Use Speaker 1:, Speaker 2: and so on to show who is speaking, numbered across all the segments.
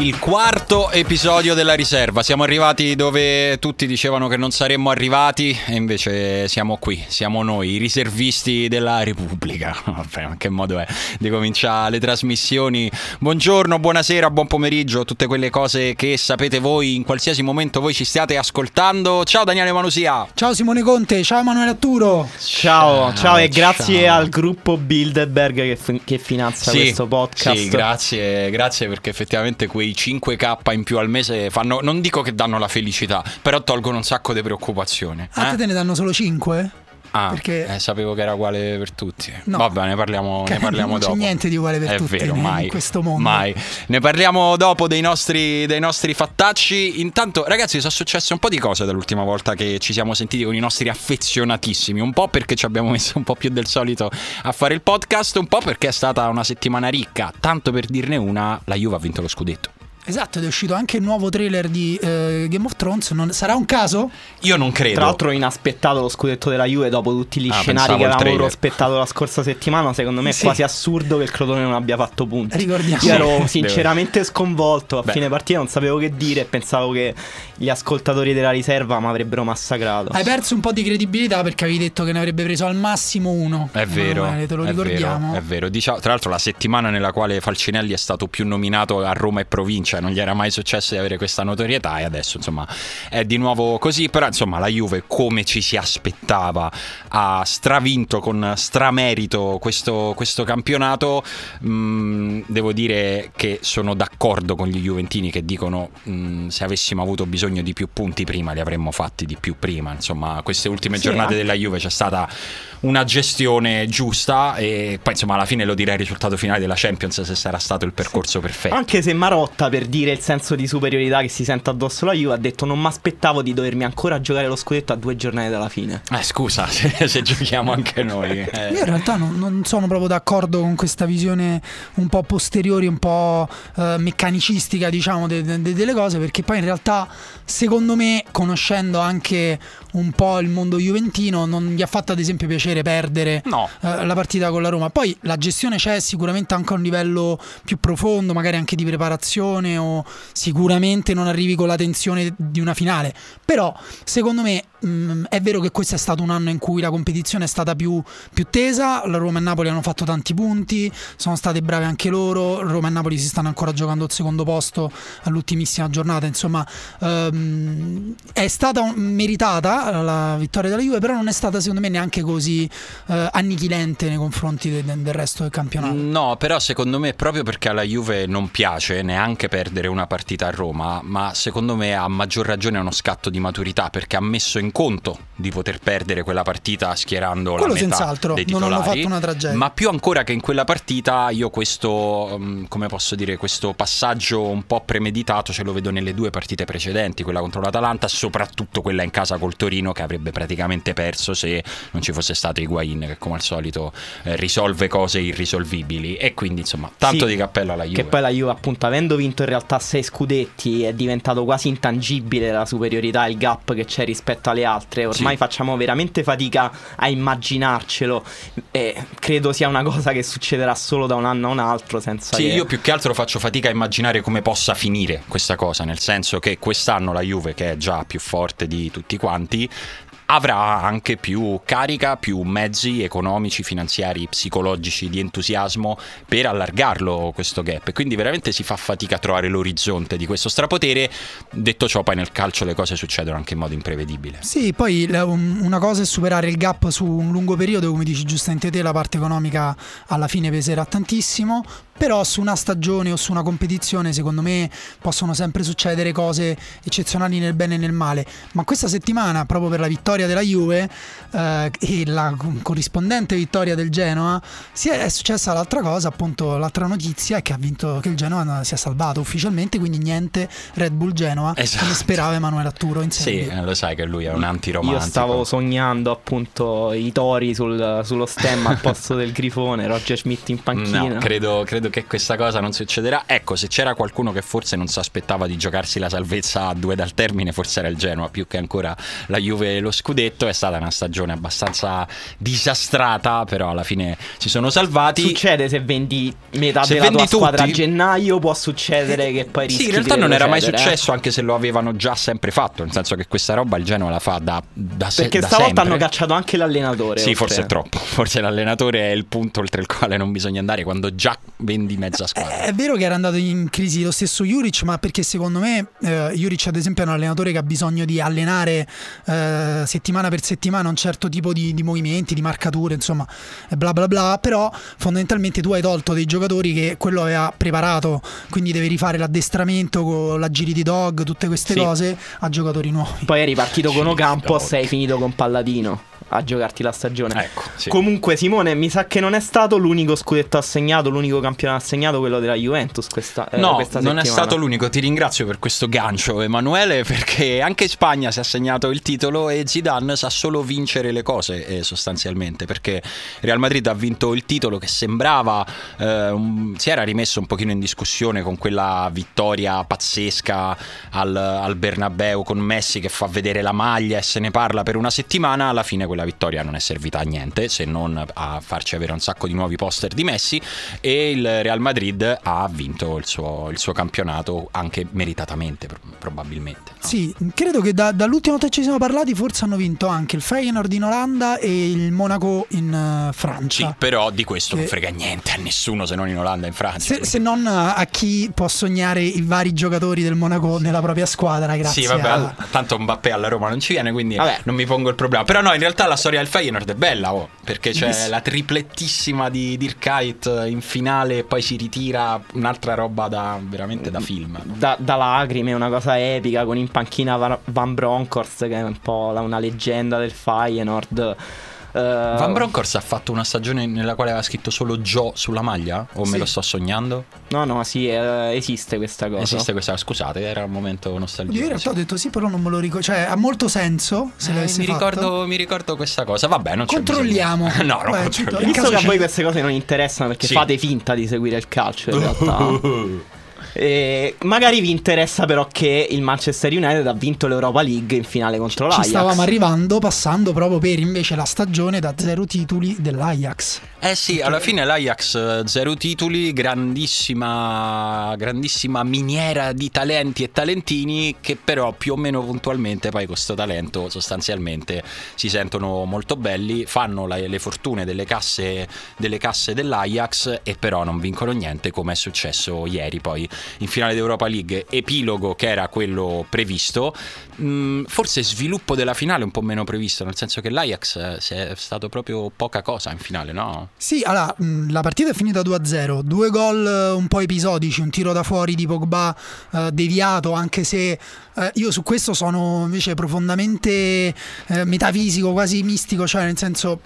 Speaker 1: il quarto episodio della riserva. Siamo arrivati dove tutti dicevano che non saremmo arrivati e invece siamo qui, siamo noi, i riservisti della Repubblica. Vabbè, ma che modo è di cominciare le trasmissioni. Buongiorno, buonasera, buon pomeriggio, tutte quelle cose che sapete voi in qualsiasi momento voi ci stiate ascoltando. Ciao Daniele Manusia.
Speaker 2: Ciao Simone Conte, ciao Emanuele Atturo.
Speaker 3: Ciao, ciao, ciao e grazie
Speaker 1: ciao.
Speaker 3: al gruppo Bilderberg che, f- che finanzia
Speaker 1: Sì,
Speaker 3: questo podcast.
Speaker 1: Sì, grazie, grazie perché effettivamente quei 5k in più al mese fanno, non dico che danno la felicità, però tolgono un sacco di preoccupazione.
Speaker 2: A te
Speaker 1: eh?
Speaker 2: te ne danno solo 5?
Speaker 1: Ah,
Speaker 2: perché-
Speaker 1: eh, sapevo che era uguale per tutti.
Speaker 2: No.
Speaker 1: Vabbè, ne parliamo, ne parliamo
Speaker 2: non
Speaker 1: dopo.
Speaker 2: c'è niente di uguale per
Speaker 1: È
Speaker 2: tutti
Speaker 1: vero, mai,
Speaker 2: in questo mondo.
Speaker 1: Mai. Ne parliamo dopo dei nostri, dei nostri fattacci. Intanto, ragazzi, sono successe un po' di cose dall'ultima volta che ci siamo sentiti con i nostri affezionatissimi. Un po' perché ci abbiamo messo un po' più del solito a fare il podcast, un po' perché è stata una settimana ricca. Tanto per dirne una, la Juve ha vinto lo scudetto.
Speaker 2: Esatto, ed è uscito anche il nuovo trailer di eh, Game of Thrones. Non- sarà un caso?
Speaker 1: Io non credo.
Speaker 3: Tra l'altro inaspettato lo scudetto della Juve dopo tutti gli
Speaker 1: Ah,
Speaker 3: scenari che avevamo
Speaker 1: trailer.
Speaker 3: prospettato la scorsa settimana, secondo me è
Speaker 2: Sì.
Speaker 3: quasi assurdo che il Crotone non abbia fatto punti.
Speaker 2: Ricordiamo.
Speaker 3: Io ero sinceramente sconvolto, a
Speaker 1: Beh.
Speaker 3: fine partita non sapevo che dire e pensavo che gli ascoltatori della riserva mi avrebbero massacrato.
Speaker 2: Hai perso un po' di credibilità perché avevi detto che ne avrebbe preso al massimo uno.
Speaker 1: È vero,
Speaker 2: Emanuele, te lo
Speaker 1: è
Speaker 2: ricordiamo.
Speaker 1: vero, è vero. Diciamo- tra l'altro la settimana nella quale Falcinelli è stato più nominato a Roma e provincia, non gli era mai successo di avere questa notorietà e adesso insomma è di nuovo così, però insomma la Juve come ci si aspettava ha stravinto con stramerito questo, questo campionato, Mm, devo dire che sono d'accordo con gli Juventini che dicono mm, se avessimo avuto bisogno di più punti prima li avremmo fatti di più prima, insomma queste ultime
Speaker 3: Sì,
Speaker 1: giornate
Speaker 3: anche-
Speaker 1: della Juve c'è stata una gestione giusta e poi insomma alla fine lo direi il risultato finale della Champions se sarà stato il percorso perfetto.
Speaker 3: Anche se Marotta, per dire il senso di superiorità che si sente addosso la Juve, ha detto non mi aspettavo di dovermi ancora giocare lo scudetto a due giornate dalla fine.
Speaker 1: Eh, scusa se, se giochiamo anche noi. eh.
Speaker 2: Io in realtà non, non sono proprio d'accordo con questa visione un po' posteriori, un po' eh, meccanicistica, diciamo, de- de- delle cose, perché poi in realtà, secondo me, conoscendo anche un po' il mondo juventino, non gli ha fatto ad esempio piacere perdere
Speaker 1: No.
Speaker 2: eh, la partita con la Roma. Poi la gestione c'è sicuramente anche a un livello più profondo, magari anche di preparazione o sicuramente non arrivi con la tensione di una finale. Però secondo me mh, è vero che questo è stato un anno in cui la competizione è stata più, più tesa, la Roma e Napoli hanno fatto tanti punti, sono state brave anche loro, Roma e Napoli si stanno ancora giocando il secondo posto all'ultimissima giornata, insomma ehm, è stata meritata la vittoria della Juve, però non è stata secondo me neanche così eh, annichilente nei confronti de- de- del resto del campionato.
Speaker 1: No, però secondo me proprio perché alla Juve non piace neanche perdere una partita a Roma, ma secondo me a maggior ragione uno scatto di maturità perché ha messo in conto di poter perdere quella partita schierando
Speaker 2: Quello
Speaker 1: la metà
Speaker 2: senz'altro,
Speaker 1: dei
Speaker 2: non hanno
Speaker 1: titolari,
Speaker 2: fatto una tragedia.
Speaker 1: Ma più ancora che in quella partita io questo, mm, come posso dire, questo passaggio un po' premeditato ce lo vedo nelle due partite precedenti, quella contro l'Atalanta, soprattutto quella in casa col Torino che avrebbe praticamente perso se non ci fosse stato Higuain che come al solito eh, risolve cose irrisolvibili e quindi insomma tanto
Speaker 3: Sì,
Speaker 1: di cappello alla Juve.
Speaker 3: Che poi la Juve, appunto, avendo vinto in realtà sei scudetti, è diventato quasi intangibile la superiorità, il gap che c'è rispetto alle altre. Ormai
Speaker 1: Sì.
Speaker 3: facciamo veramente fatica a immaginarcelo. E credo sia una cosa che succederà solo da un anno a un altro. Senza
Speaker 1: Sì,
Speaker 3: che...
Speaker 1: io più che altro faccio fatica a immaginare come possa finire questa cosa, nel senso che quest'anno la Juve, che è già più forte di tutti quanti, avrà anche più carica, più mezzi economici, finanziari, psicologici di entusiasmo per allargarlo questo gap. Quindi veramente si fa fatica a trovare l'orizzonte di questo strapotere. Detto ciò, poi nel calcio le cose succedono anche in modo imprevedibile.
Speaker 2: Sì, poi una cosa è superare il gap su un lungo periodo, come dici giustamente te, la parte economica alla fine peserà tantissimo, però su una stagione o su una competizione secondo me possono sempre succedere cose eccezionali nel bene e nel male, ma questa settimana proprio per la vittoria della Juve eh, e la co- corrispondente vittoria del Genoa si è, è successa l'altra cosa, appunto l'altra notizia è che ha vinto che il Genoa si è salvato ufficialmente, quindi niente Red Bull Genoa
Speaker 1: Esatto.
Speaker 2: come sperava Emanuele Atturo in
Speaker 1: Sì,
Speaker 2: Serie B.
Speaker 1: eh, lo sai che lui è un antiromantico.
Speaker 3: Io stavo sognando appunto i tori sul- sullo stemma al posto del grifone, Roger Schmidt in panchina.
Speaker 1: No, credo, credo credo che questa cosa non succederà. Ecco, se c'era qualcuno che forse non si aspettava di giocarsi la salvezza a due dal termine, forse era il Genoa, più che ancora la Juve e lo scudetto. È stata una stagione abbastanza disastrata, però alla fine si sono salvati.
Speaker 3: Succede se vendi metà se della vendi tua squadra a gennaio, può succedere che poi rischi
Speaker 1: Sì, in realtà non era mai successo, anche se lo avevano già sempre fatto, nel senso che questa roba il Genoa la fa da, da,
Speaker 3: se, Perché
Speaker 1: da
Speaker 3: stavolta
Speaker 1: sempre.
Speaker 3: hanno cacciato anche l'allenatore.
Speaker 1: Sì, forse è troppo. Forse l'allenatore è il punto oltre il quale non bisogna andare quando già vendi mezza squadra.
Speaker 2: È, è vero che era andato in crisi lo stesso Juric, ma perché secondo me eh, Juric ad esempio è un allenatore che ha bisogno di allenare eh, settimana per settimana un certo tipo di, di, movimenti, di marcature, insomma, bla bla bla, però fondamentalmente tu hai tolto dei giocatori che quello aveva preparato, quindi devi rifare l'addestramento con la giri di dog, tutte queste sì. cose a giocatori nuovi.
Speaker 3: Poi eri partito con Ocampo, sei finito con Palladino a giocarti la stagione.
Speaker 1: Ecco, sì.
Speaker 3: Comunque, Simone, mi sa che non è stato l'unico scudetto assegnato, l'unico campionato assegnato, quello della Juventus. Questa,
Speaker 1: eh, no,
Speaker 3: questa
Speaker 1: non è stato l'unico. Ti ringrazio per questo gancio, Emanuele, perché anche in Spagna si è assegnato il titolo e Zidane sa solo vincere le cose, eh, sostanzialmente. Perché Real Madrid ha vinto il titolo che sembrava eh, un, si era rimesso un pochino in discussione con quella vittoria pazzesca al, al Bernabeu con Messi che fa vedere la maglia e se ne parla per una settimana. Alla fine quella vittoria non è servita a niente se non a farci avere un sacco di nuovi poster di Messi e il Real Madrid ha vinto il suo, il suo campionato anche meritatamente probabilmente.
Speaker 2: No? Sì, credo che da, dall'ultima volta che ci siamo parlati forse hanno vinto anche il Feyenoord in Olanda e il Monaco in uh, Francia.
Speaker 1: Sì, però di questo che... non frega niente a nessuno se non in Olanda e in Francia.
Speaker 2: Se, se, non a chi può sognare i vari giocatori del Monaco nella propria squadra, grazie.
Speaker 1: Sì, vabbè,
Speaker 2: a...
Speaker 1: tanto Mbappé alla Roma non ci viene, quindi vabbè. non mi pongo il problema. Però no, in realtà la storia del Feyenoord è bella, oh, perché c'è yes. la triplettissima di Dirkait in finale e poi si ritira un'altra roba da, veramente da film.
Speaker 3: Da, da lacrime, una cosa epica con in panchina Van Bronckhorst che è un po' una leggenda del Feyenoord.
Speaker 1: Uh, Van Bronckhorst ha fatto una stagione nella quale aveva scritto solo Joe sulla maglia? O sì. me lo sto sognando?
Speaker 3: No, no, sì, eh, esiste questa cosa.
Speaker 1: Esiste questa cosa. Scusate, era un momento nostalgico.
Speaker 2: Io in realtà ho detto sì, però non me lo ricordo. Cioè, ha molto senso. Se eh,
Speaker 1: mi, ricordo, mi, ricordo, questa cosa. Vabbè, non
Speaker 2: Controlliamo.
Speaker 1: c'è No, non Beh, controlliamo.
Speaker 3: Visto che a voi queste cose non interessano perché sì. fate finta di seguire il calcio, in realtà. Eh, magari vi interessa però che il Manchester United ha vinto l'Europa League in finale contro l'Ajax.
Speaker 2: Ci stavamo arrivando passando proprio per invece la stagione da zero titoli dell'Ajax.
Speaker 1: Eh sì, alla fine l'Ajax eh, zero titoli, grandissima, grandissima miniera di talenti e talentini che però più o meno puntualmente poi questo talento sostanzialmente si sentono molto belli, fanno la, le fortune delle casse, delle casse dell'Ajax e però non vincono niente come è successo ieri poi in finale d'Europa League, epilogo che era quello previsto, mm, forse sviluppo della finale un po' meno previsto, nel senso che l'Ajax eh, è stato proprio poca cosa in finale, no?
Speaker 2: Sì, allora, mm, la partita è finita 2-0, due gol eh, un po' episodici, un tiro da fuori di Pogba eh, deviato, anche se eh, io su questo sono invece profondamente eh, metafisico, quasi mistico, cioè nel senso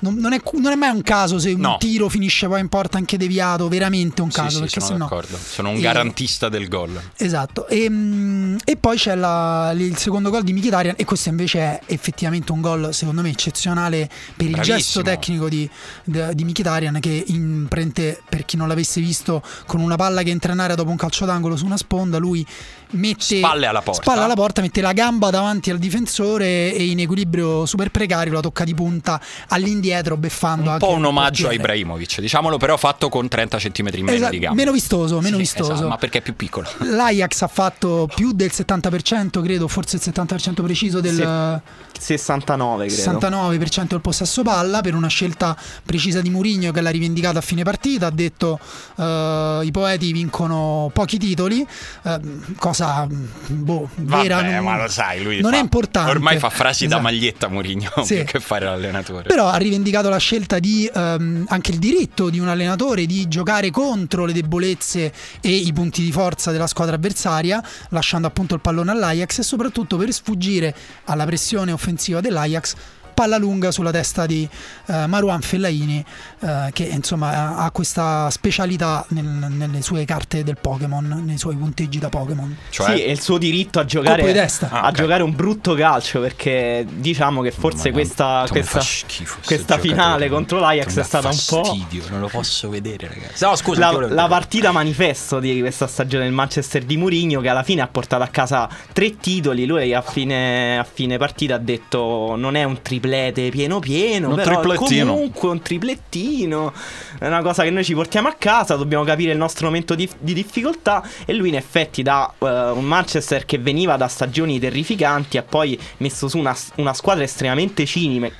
Speaker 2: non, non, è, non, è, mai un caso se un no. tiro finisce poi in porta anche deviato, veramente un caso.
Speaker 1: Sì,
Speaker 2: perché
Speaker 1: sì, sono d'accordo. No... Sono un e... garantista del gol.
Speaker 2: Esatto. E, mm, e poi c'è la, il secondo gol di Mkhitaryan e questo invece è effettivamente un gol secondo me eccezionale per il
Speaker 1: Bravissimo.
Speaker 2: gesto tecnico di, di, Mkhitaryan che imprende, per chi non l'avesse visto, con una palla che entra in area dopo un calcio d'angolo su una sponda, lui mette
Speaker 1: spalle alla porta.
Speaker 2: Spalle alla porta, mette la gamba davanti al difensore e in equilibrio super precario la tocca di punta all'indietro beffando
Speaker 1: un po' un omaggio a Ibrahimovic, diciamo però fatto con 30 cm meno esatto, di gamba.
Speaker 2: Meno vistoso, meno sì, vistoso. Esatto,
Speaker 1: ma perché è più piccolo.
Speaker 2: L'Ajax ha fatto più del 70%, credo, forse il 70% preciso del
Speaker 3: Se- 69, credo.
Speaker 2: 69% del possesso palla per una scelta precisa di Mourinho che l'ha rivendicata a fine partita, ha detto uh, i poeti vincono pochi titoli, uh, cosa cosa boh, vera.
Speaker 1: Vabbè,
Speaker 2: non,
Speaker 1: ma lo sai, lui
Speaker 2: non
Speaker 1: fa,
Speaker 2: è importante.
Speaker 1: Ormai fa frasi esatto. da maglietta Mourinho sì. che fare l'allenatore.
Speaker 2: Però ha rivendicato la scelta di um, anche il diritto di un allenatore di giocare contro le debolezze e i punti di forza della squadra avversaria, lasciando appunto il pallone all'Ajax e soprattutto per sfuggire alla pressione offensiva dell'Ajax palla lunga sulla testa di uh, Marouane Fellaini uh, che insomma ha questa specialità nel, nelle sue carte del Pokémon, nei suoi punteggi da Pokémon.
Speaker 3: Cioè? Sì, è il suo diritto a giocare, ah, a giocare un brutto calcio perché diciamo che forse questa, questa, questa finale contro l'Ajax è stata un po'...
Speaker 1: non lo posso vedere ragazzi. No,
Speaker 3: scusa, la, la partita manifesto di questa stagione del Manchester di Mourinho che alla fine ha portato a casa tre titoli, lui a fine, a fine partita ha detto non è un triplete pieno pieno, un però comunque un triplettino, è una cosa che noi ci portiamo a casa, dobbiamo capire il nostro momento di, di difficoltà e lui in effetti da uh, un Manchester che veniva da stagioni terrificanti ha poi messo su una, una squadra estremamente cinica,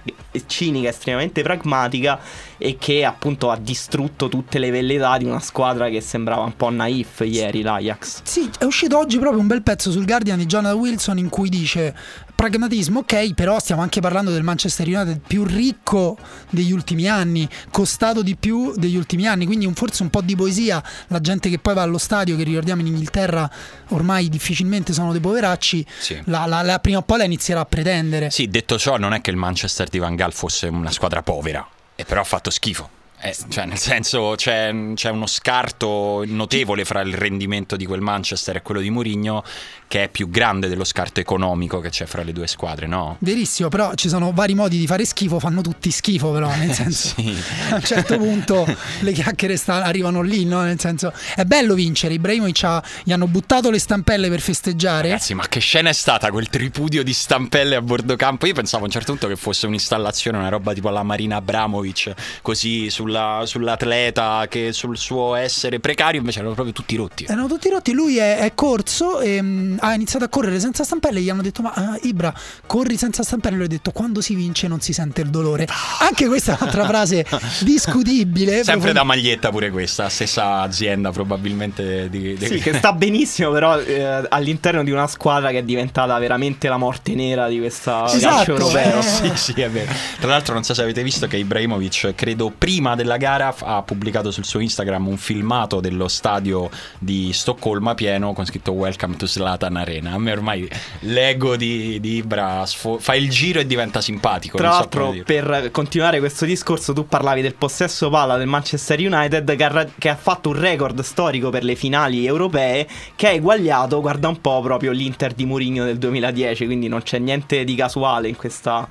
Speaker 3: cinica, estremamente pragmatica e che appunto ha distrutto tutte le velleità di una squadra che sembrava un po' naif ieri l'Ajax.
Speaker 2: Sì, è uscito oggi proprio un bel pezzo sul Guardian di Jonathan Wilson in cui dice pragmatismo, ok, però stiamo anche parlando del Manchester United più ricco degli ultimi anni, costato di più degli ultimi anni, quindi un, forse un po' di poesia, la gente che poi va allo stadio, che ricordiamo in Inghilterra ormai difficilmente sono dei poveracci, sì. la, la, la, prima o poi la inizierà a pretendere.
Speaker 1: Sì, detto ciò non è che il Manchester di Van Gaal fosse una squadra povera, e però ha fatto schifo. Eh, cioè, nel senso, c'è, c'è, uno scarto notevole fra il rendimento di quel Manchester e quello di Mourinho, che è più grande dello scarto economico che c'è fra le due squadre, no?
Speaker 2: Verissimo, però ci sono vari modi di fare schifo, fanno tutti schifo, però, nel senso, sì. a un certo punto le chiacchiere sta, arrivano lì, no? Nel senso, è bello vincere. Ibrahimovic ha, gli hanno buttato le stampelle per festeggiare.
Speaker 1: Ragazzi, ma che scena è stata quel tripudio di stampelle a bordo campo? Io pensavo a un certo punto che fosse un'installazione, una roba tipo la Marina Abramovic, così sulla, sull'atleta, che sul suo essere precario, invece erano proprio tutti rotti.
Speaker 2: Erano tutti rotti, lui è, è corso e mm, ha iniziato a correre senza stampelle, gli hanno detto ma uh, Ibra corri senza stampelle, lui ha detto quando si vince non si sente il dolore. Anche questa è un'altra frase discutibile.
Speaker 1: Sempre profond- da maglietta pure questa, stessa azienda probabilmente di, di...
Speaker 3: Sì, che sta benissimo però eh, all'interno di una squadra che è diventata veramente la morte nera di questa esatto, calcio europeo.
Speaker 1: Eh. Sì, sì, è vero. Tra l'altro non so se avete visto che Ibrahimovic, credo prima della gara, ha pubblicato sul suo Instagram un filmato dello stadio di Stoccolma pieno con scritto Welcome to Slatan Arena. A me ormai l'ego di, di Ibra sfo- fa il giro e diventa simpatico.
Speaker 3: Tra l'altro, so per continuare questo discorso, tu parlavi del possesso palla del Manchester United che ha, che ha fatto un record storico per le finali europee che ha eguagliato, guarda un po', proprio l'Inter di Mourinho del 2010. Quindi non c'è niente di casuale in questa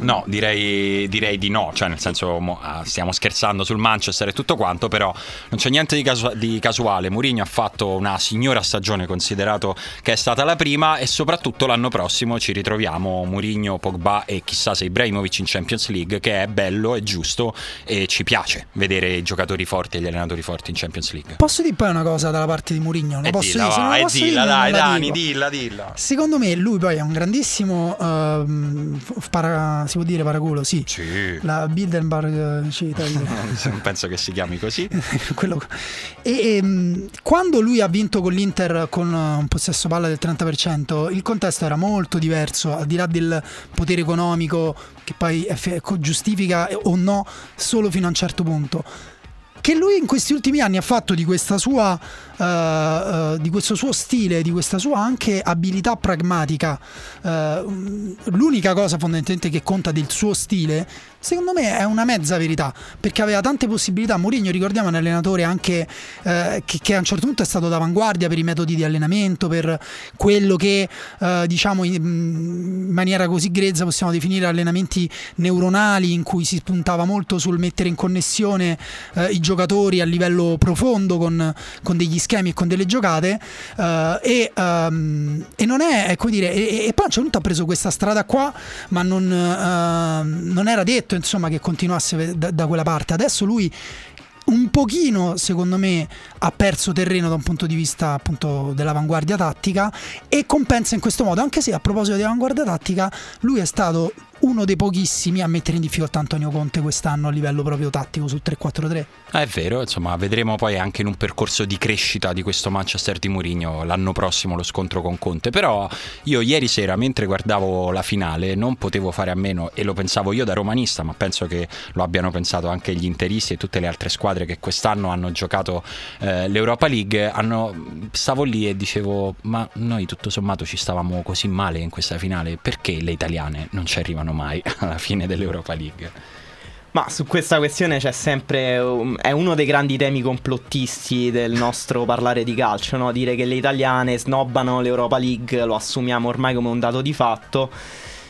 Speaker 1: No, direi, direi, di no, cioè nel senso ah, stiamo scherzando sul Manchester e tutto quanto, però non c'è niente di, casu- di, casuale. Mourinho ha fatto una signora stagione considerato che è stata la prima e soprattutto l'anno prossimo ci ritroviamo Mourinho, Pogba e chissà se Ibrahimovic in Champions League, che è bello, è giusto e ci piace vedere i giocatori forti e gli allenatori forti in Champions League.
Speaker 2: Posso dire poi una cosa dalla parte di Mourinho? Eh posso
Speaker 1: dilla,
Speaker 2: dire?
Speaker 1: Va,
Speaker 2: eh
Speaker 1: posso dilla, dire, dai, Dani, dilla, dilla.
Speaker 2: Secondo me lui poi è un grandissimo uh, para- si può dire paraculo, sì.
Speaker 1: sì.
Speaker 2: La Bilderberg
Speaker 1: città. Penso che si chiami così.
Speaker 2: Quello... E, e, ehm, quando lui ha vinto con l'Inter con un possesso palla del 30%, il contesto era molto diverso, al di là del potere economico che poi giustifica o no solo fino a un certo punto che lui in questi ultimi anni ha fatto di sua uh, uh, di questo suo stile, di questa sua anche abilità pragmatica. Uh, l'unica cosa fondamentalmente che conta del suo stile Secondo me è una mezza verità, perché aveva tante possibilità. Mourinho, ricordiamo, è un allenatore anche eh, che, che, a un certo punto è stato d'avanguardia per i metodi di allenamento, per quello che eh, diciamo in, in, maniera così grezza possiamo definire allenamenti neuronali, in cui si puntava molto sul mettere in connessione eh, i giocatori a livello profondo con, con, degli schemi e con delle giocate. Eh, e, um, e, non è, come dire, e, e, poi a un certo punto ha preso questa strada qua, ma non, uh, non era detto detto insomma che continuasse da, da quella parte. Adesso lui un pochino, secondo me, ha perso terreno da un punto di vista appunto dell'avanguardia tattica e compensa in questo modo, anche se a proposito di avanguardia tattica, lui è stato uno dei pochissimi a mettere in difficoltà Antonio Conte quest'anno a livello proprio tattico sul 3-4-3.
Speaker 1: è vero, insomma, vedremo poi anche in un percorso di crescita di questo Manchester di Mourinho l'anno prossimo lo scontro con Conte. Però io ieri sera, mentre guardavo la finale, non potevo fare a meno, e lo pensavo io da romanista, ma penso che lo abbiano pensato anche gli interisti e tutte le altre squadre che quest'anno hanno giocato eh, l'Europa League. Hanno, stavo lì e dicevo, ma noi tutto sommato ci stavamo così male in questa finale, perché le italiane non ci arrivano? Arrivano mai alla fine dell'Europa League.
Speaker 3: Ma su questa questione c'è sempre. um, è uno dei grandi temi complottisti del nostro parlare di calcio, no? Dire che le italiane snobbano l'Europa League, lo assumiamo ormai come un dato di fatto.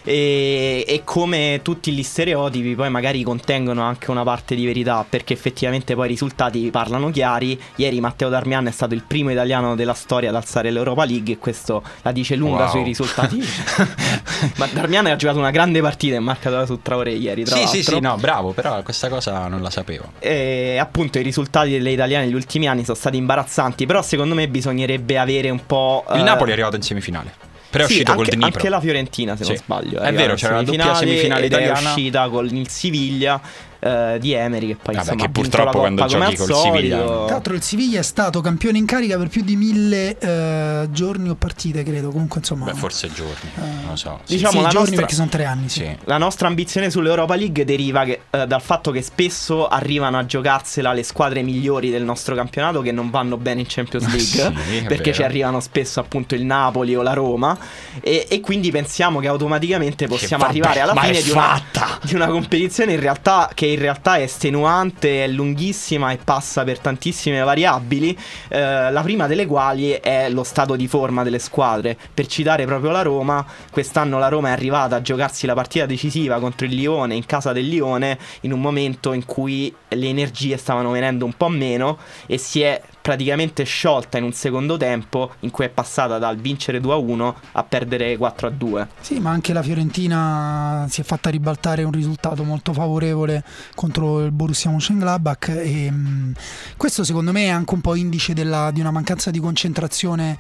Speaker 3: E, e come tutti gli stereotipi poi magari contengono anche una parte di verità perché effettivamente poi i risultati parlano chiari ieri Matteo Darmian è stato il primo italiano della storia ad alzare l'Europa League e questo la dice lunga
Speaker 1: Wow.
Speaker 3: sui risultati ma Darmian ha giocato una grande partita e marcato su Traoré ieri tra
Speaker 1: Sì,
Speaker 3: l'altro
Speaker 1: sì, sì, no, bravo, però questa cosa non la sapevo.
Speaker 3: e appunto i risultati delle italiane negli ultimi anni sono stati imbarazzanti, però secondo me bisognerebbe avere un po'...
Speaker 1: Il
Speaker 3: eh,
Speaker 1: Napoli è arrivato in semifinale. Però è
Speaker 3: sì,
Speaker 1: uscito
Speaker 3: anche,
Speaker 1: col Dnipro.
Speaker 3: anche la Fiorentina, se non
Speaker 1: Sì.
Speaker 3: sbaglio.
Speaker 1: È
Speaker 3: arrivata
Speaker 1: vero,
Speaker 3: in
Speaker 1: c'era la doppia
Speaker 3: semifinale ed è
Speaker 1: italiana.
Speaker 3: uscita con il Siviglia eh, di Emery, che poi
Speaker 1: Vabbè,
Speaker 3: insomma
Speaker 1: che purtroppo
Speaker 3: la
Speaker 1: quando giochi col Siviglia-.
Speaker 2: Tra l'altro il Siviglia è stato campione in carica per più di mille eh, giorni o partite, credo. Comunque, insomma.
Speaker 1: Beh, forse giorni, non lo so. Sì.
Speaker 3: Diciamo,
Speaker 2: sì,
Speaker 3: la
Speaker 2: giorni
Speaker 3: nostra-
Speaker 2: perché sono tre anni. Sì.
Speaker 1: Sì.
Speaker 3: La nostra ambizione sull'Europa League deriva che- eh, dal fatto che spesso arrivano a giocarsela le squadre migliori del nostro campionato che non vanno bene in Champions League perché ci arrivano spesso appunto il Napoli o la Roma e, e quindi pensiamo che automaticamente possiamo
Speaker 1: vabbè,
Speaker 3: arrivare alla fine di una, di una competizione in realtà, che in realtà è estenuante, è lunghissima e passa per tantissime variabili, eh, la prima delle quali è lo stato di forma delle squadre. Per citare proprio la Roma, quest'anno la Roma è arrivata a giocarsi la partita decisiva contro il Lione in casa del Lione in un momento in cui le energie stavano venendo un po' meno e si è praticamente sciolta in un secondo tempo in cui è passata dal vincere 2-1 a perdere 4-2.
Speaker 2: Sì, ma anche la Fiorentina si è fatta ribaltare un risultato molto favorevole contro il Borussia Mönchengladbach e mh, questo secondo me è anche un po' indice della- di una mancanza di concentrazione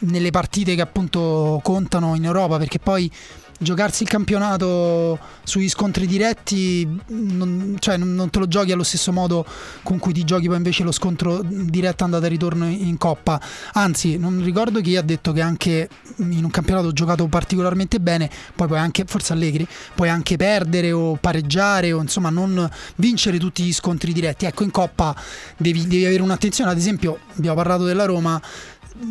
Speaker 2: nelle partite che appunto contano in Europa perché poi giocarsi il campionato sugli scontri diretti non, cioè non, te lo giochi allo stesso modo con cui ti giochi poi invece lo scontro diretto andata e ritorno in, in coppa. Anzi non ricordo chi ha detto che anche in un campionato giocato particolarmente bene poi puoi anche forse Allegri puoi anche perdere o pareggiare o insomma non vincere tutti gli scontri diretti. Ecco in coppa devi, devi avere un'attenzione. Ad esempio abbiamo parlato della Roma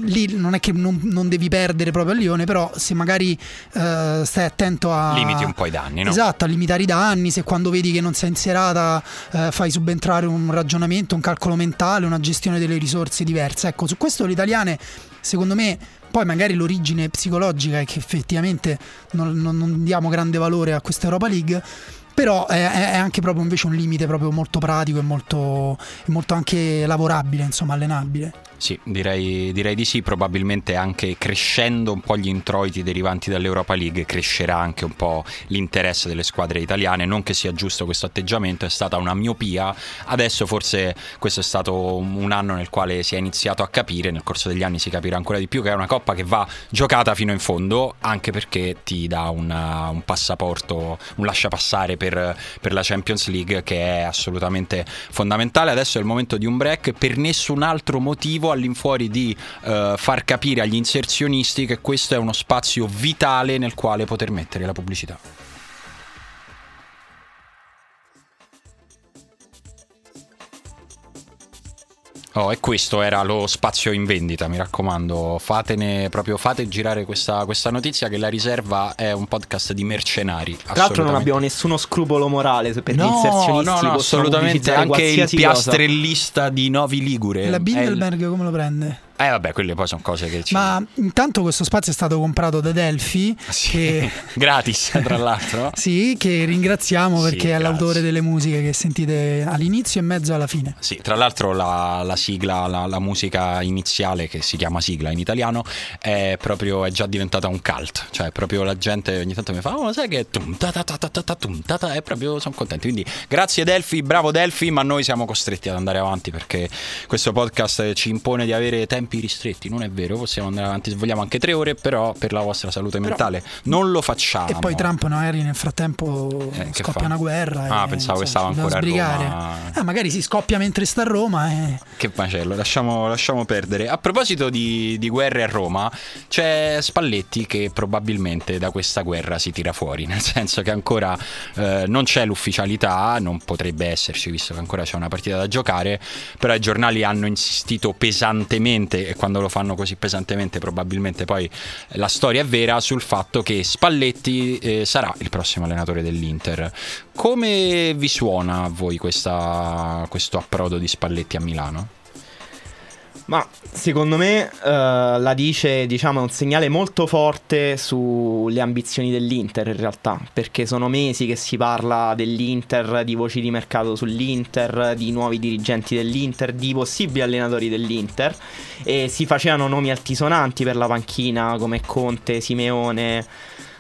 Speaker 2: lì non è che non, non devi perdere proprio a Lione, però se magari eh, stai attento a...
Speaker 1: Limiti un po' i danni, no?
Speaker 2: Esatto, a limitare i danni, se quando vedi che non sei in serata eh, fai subentrare un ragionamento, un calcolo mentale, una gestione delle risorse diverse. Ecco, su questo le italiane, secondo me, poi magari l'origine psicologica è che effettivamente non, non- non diamo grande valore a questa Europa League. Però è, è- anche proprio invece un limite proprio molto pratico e molto, e molto anche lavorabile, insomma, allenabile.
Speaker 1: Sì, direi, direi di sì, probabilmente anche crescendo un po' gli introiti derivanti dall'Europa League crescerà anche un po' l'interesse delle squadre italiane, non che sia giusto questo atteggiamento, è stata una miopia, adesso forse questo è stato un anno nel quale si è iniziato a capire, nel corso degli anni si capirà ancora di più che è una coppa che va giocata fino in fondo, anche perché ti dà una- un passaporto, un lasciapassare per, per la Champions League che è assolutamente fondamentale. Adesso è il momento di un break. Per nessun altro motivo all'infuori di eh, far capire agli inserzionisti che questo è uno spazio vitale nel quale poter mettere la pubblicità. Oh, e questo era lo spazio in vendita, mi raccomando, fatene proprio fate girare questa, questa notizia che la riserva è un podcast di mercenari.
Speaker 3: Tra l'altro non abbiamo nessuno scrupolo morale per gli
Speaker 1: No,
Speaker 3: inserzionisti
Speaker 1: no, no, assolutamente anche il
Speaker 3: qualsiasi cosa.
Speaker 1: piastrellista di Novi Ligure.
Speaker 2: La Bilderberg come lo prende?
Speaker 1: Eh vabbè, quelle poi sono cose che ci...
Speaker 2: Ma intanto questo spazio è stato comprato da Delphi,
Speaker 1: Sì,
Speaker 2: che,
Speaker 1: gratis tra l'altro.
Speaker 2: sì, che ringraziamo
Speaker 1: Sì,
Speaker 2: perché è
Speaker 1: grazie.
Speaker 2: l'autore delle musiche che sentite all'inizio e mezzo alla fine.
Speaker 1: Sì, tra l'altro la, la sigla, la, la musica iniziale che si chiama sigla in italiano è proprio è già diventata un cult, cioè proprio la gente ogni tanto mi fa "Oh, sai che tum ta ta ta ta ta ta tum ta ta", e proprio sono contenti. Quindi grazie Delphi, bravo Delphi, ma noi siamo costretti ad andare avanti perché questo podcast ci impone di avere tempi ristretti, non è vero, possiamo andare avanti vogliamo anche tre ore, però per la vostra salute mentale non lo facciamo.
Speaker 2: E poi Trump magari nel frattempo
Speaker 1: Eh,
Speaker 2: scoppia una guerra.
Speaker 1: Ah,
Speaker 2: e,
Speaker 1: pensavo che stava ancora a
Speaker 2: dobbiamo
Speaker 1: Roma.
Speaker 2: sbrigare. Eh, magari si scoppia mentre sta a Roma. E...
Speaker 1: Che macello, lasciamo, lasciamo perdere. A proposito di, di guerre a Roma, c'è Spalletti che probabilmente da questa guerra si tira fuori, nel senso che ancora eh, non c'è l'ufficialità, non potrebbe esserci visto che ancora c'è una partita da giocare, però i giornali hanno insistito pesantemente pesantemente e quando lo fanno così pesantemente probabilmente poi la storia è vera sul fatto che Spalletti eh, sarà il prossimo allenatore dell'Inter. Come vi suona a voi questa, questo approdo di Spalletti a Milano?
Speaker 3: Ma secondo me uh, la dice, diciamo, è un segnale molto forte sulle ambizioni dell'Inter in realtà, perché sono mesi che si parla dell'Inter, di voci di mercato sull'Inter, di nuovi dirigenti dell'Inter, di possibili allenatori dell'Inter. E si facevano nomi altisonanti per la panchina come Conte, Simeone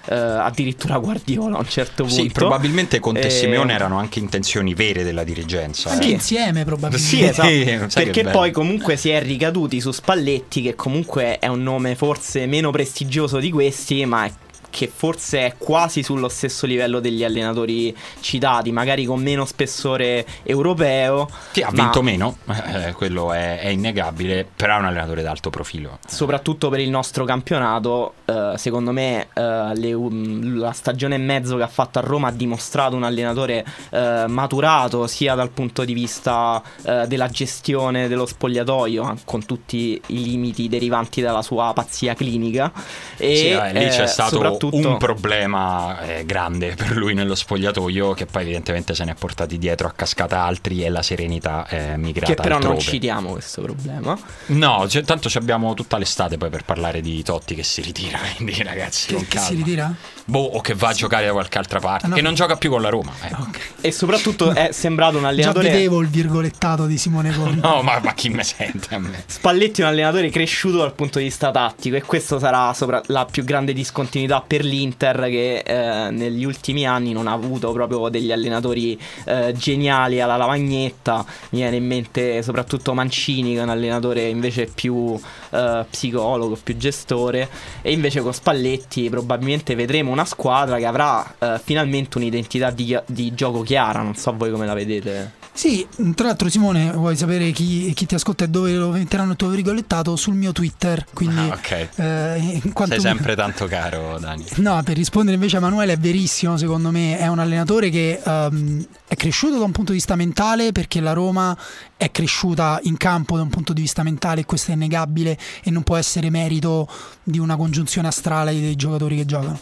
Speaker 3: eh, addirittura Guardiola a un certo punto.
Speaker 1: Sì, probabilmente Conte e Simeone erano anche intenzioni vere della dirigenza.
Speaker 2: Anche eh. insieme probabilmente.
Speaker 3: Sì, esatto. Perché poi comunque si è ricaduti su Spalletti che comunque è un nome forse meno prestigioso di questi, ma è che forse è quasi sullo stesso livello degli allenatori citati, magari con meno spessore europeo.
Speaker 1: Sì, ha vinto meno, eh, quello è, è, innegabile, però è un allenatore d'alto profilo.
Speaker 3: Soprattutto per il nostro campionato, eh, secondo me eh, le, um, la stagione e mezzo che ha fatto a Roma ha dimostrato un allenatore eh, maturato sia dal punto di vista eh, della gestione dello spogliatoio, con tutti i limiti derivanti dalla sua pazzia clinica.
Speaker 1: E sì, lì c'è stato soprattutto... un problema eh, grande per lui nello spogliatoio che poi evidentemente se ne è portati dietro a cascata altri e la serenità è migrata
Speaker 3: Che però
Speaker 1: altrove.
Speaker 3: non citiamo questo problema.
Speaker 1: No, cioè, tanto abbiamo tutta l'estate poi per parlare di Totti che si ritira, quindi ragazzi
Speaker 2: che,
Speaker 1: con
Speaker 2: calma. Che si ritira?
Speaker 1: Boh, o che va a giocare da qualche altra parte, ah, no. che non gioca più con la Roma. Eh.
Speaker 3: Okay. E soprattutto è sembrato un allenatore...
Speaker 2: Già vedevo il virgolettato di Simone Conte.
Speaker 1: no, ma, ma, chi me sente a me?
Speaker 3: Spalletti è un allenatore cresciuto dal punto di vista tattico e questa sarà sopra- la più grande discontinuità per l'Inter che eh, negli ultimi anni non ha avuto proprio degli allenatori eh, geniali alla lavagnetta. Mi viene in mente soprattutto Mancini che è un allenatore invece più eh, psicologo, più gestore e invece con Spalletti probabilmente vedremo una squadra che avrà eh, finalmente un'identità di, di gioco chiara. Non so voi come la vedete.
Speaker 2: Sì, tra l'altro Simone, vuoi sapere chi, chi, ti ascolta e dove lo metteranno il tuo virgolettato? Sul mio Twitter. Quindi, ah,
Speaker 1: ok. Eh, Sei sempre tanto caro, Dani.
Speaker 2: No, per rispondere invece a Emanuele è verissimo, secondo me è un allenatore che um, è cresciuto da un punto di vista mentale perché la Roma è cresciuta in campo da un punto di vista mentale e questo è innegabile e non può essere merito di una congiunzione astrale dei giocatori che giocano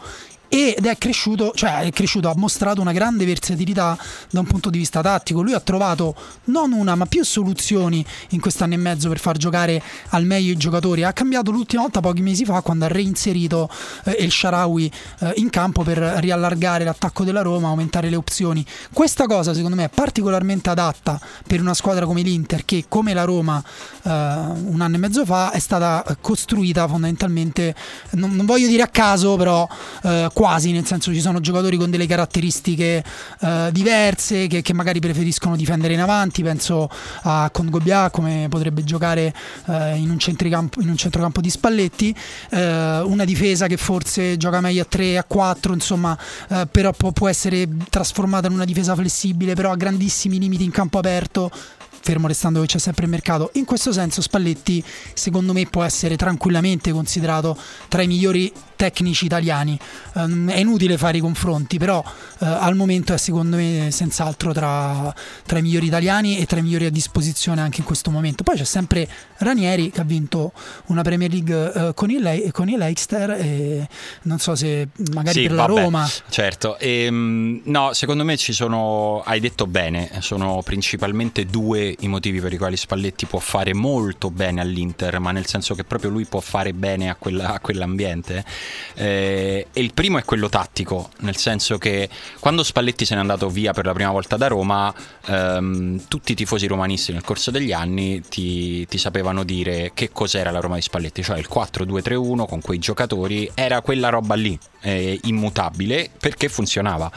Speaker 2: ed è cresciuto, cioè è cresciuto, ha mostrato una grande versatilità da un punto di vista tattico. Lui ha trovato non una ma più soluzioni in quest'anno e mezzo per far giocare al meglio i giocatori. Ha cambiato l'ultima volta pochi mesi fa quando ha reinserito eh, El Sharawi eh, in campo per riallargare l'attacco della Roma, aumentare le opzioni. Questa cosa secondo me è particolarmente adatta per una squadra come l'Inter che come la Roma eh, un anno e mezzo fa è stata costruita fondamentalmente, non, non voglio dire a caso però eh, quasi, nel senso ci sono giocatori con delle caratteristiche eh, diverse che, che, magari preferiscono difendere in avanti, penso a Condogobia come potrebbe giocare eh, in, un in, un centrocampo di Spalletti, eh, una difesa che forse gioca meglio a 3, a 4, insomma, eh, però può, può essere trasformata in una difesa flessibile, però ha grandissimi limiti in campo aperto fermo restando che c'è sempre il mercato. In questo senso Spalletti secondo me può essere tranquillamente considerato tra i migliori tecnici italiani. Um, è inutile fare i confronti, però uh, al momento è secondo me senz'altro tra, tra, i migliori italiani e tra i migliori a disposizione anche in questo momento. Poi c'è sempre Ranieri che ha vinto una Premier League uh, con, il, con il Leicester e non so se magari
Speaker 1: sì,
Speaker 2: per
Speaker 1: vabbè,
Speaker 2: la Roma.
Speaker 1: Certo, e, um, no, secondo me ci sono, hai detto bene, sono principalmente due i motivi per i quali Spalletti può fare molto bene all'Inter, ma nel senso che proprio lui può fare bene a, quella, a quell'ambiente eh, e il primo è quello tattico, nel senso che quando Spalletti se n'è andato via per la prima volta da Roma, ehm, tutti i tifosi romanisti nel corso degli anni ti, ti, sapevano dire che cos'era la Roma di Spalletti, cioè il 4-2-3-1 con quei giocatori, era quella roba lì, eh, immutabile, perché funzionava.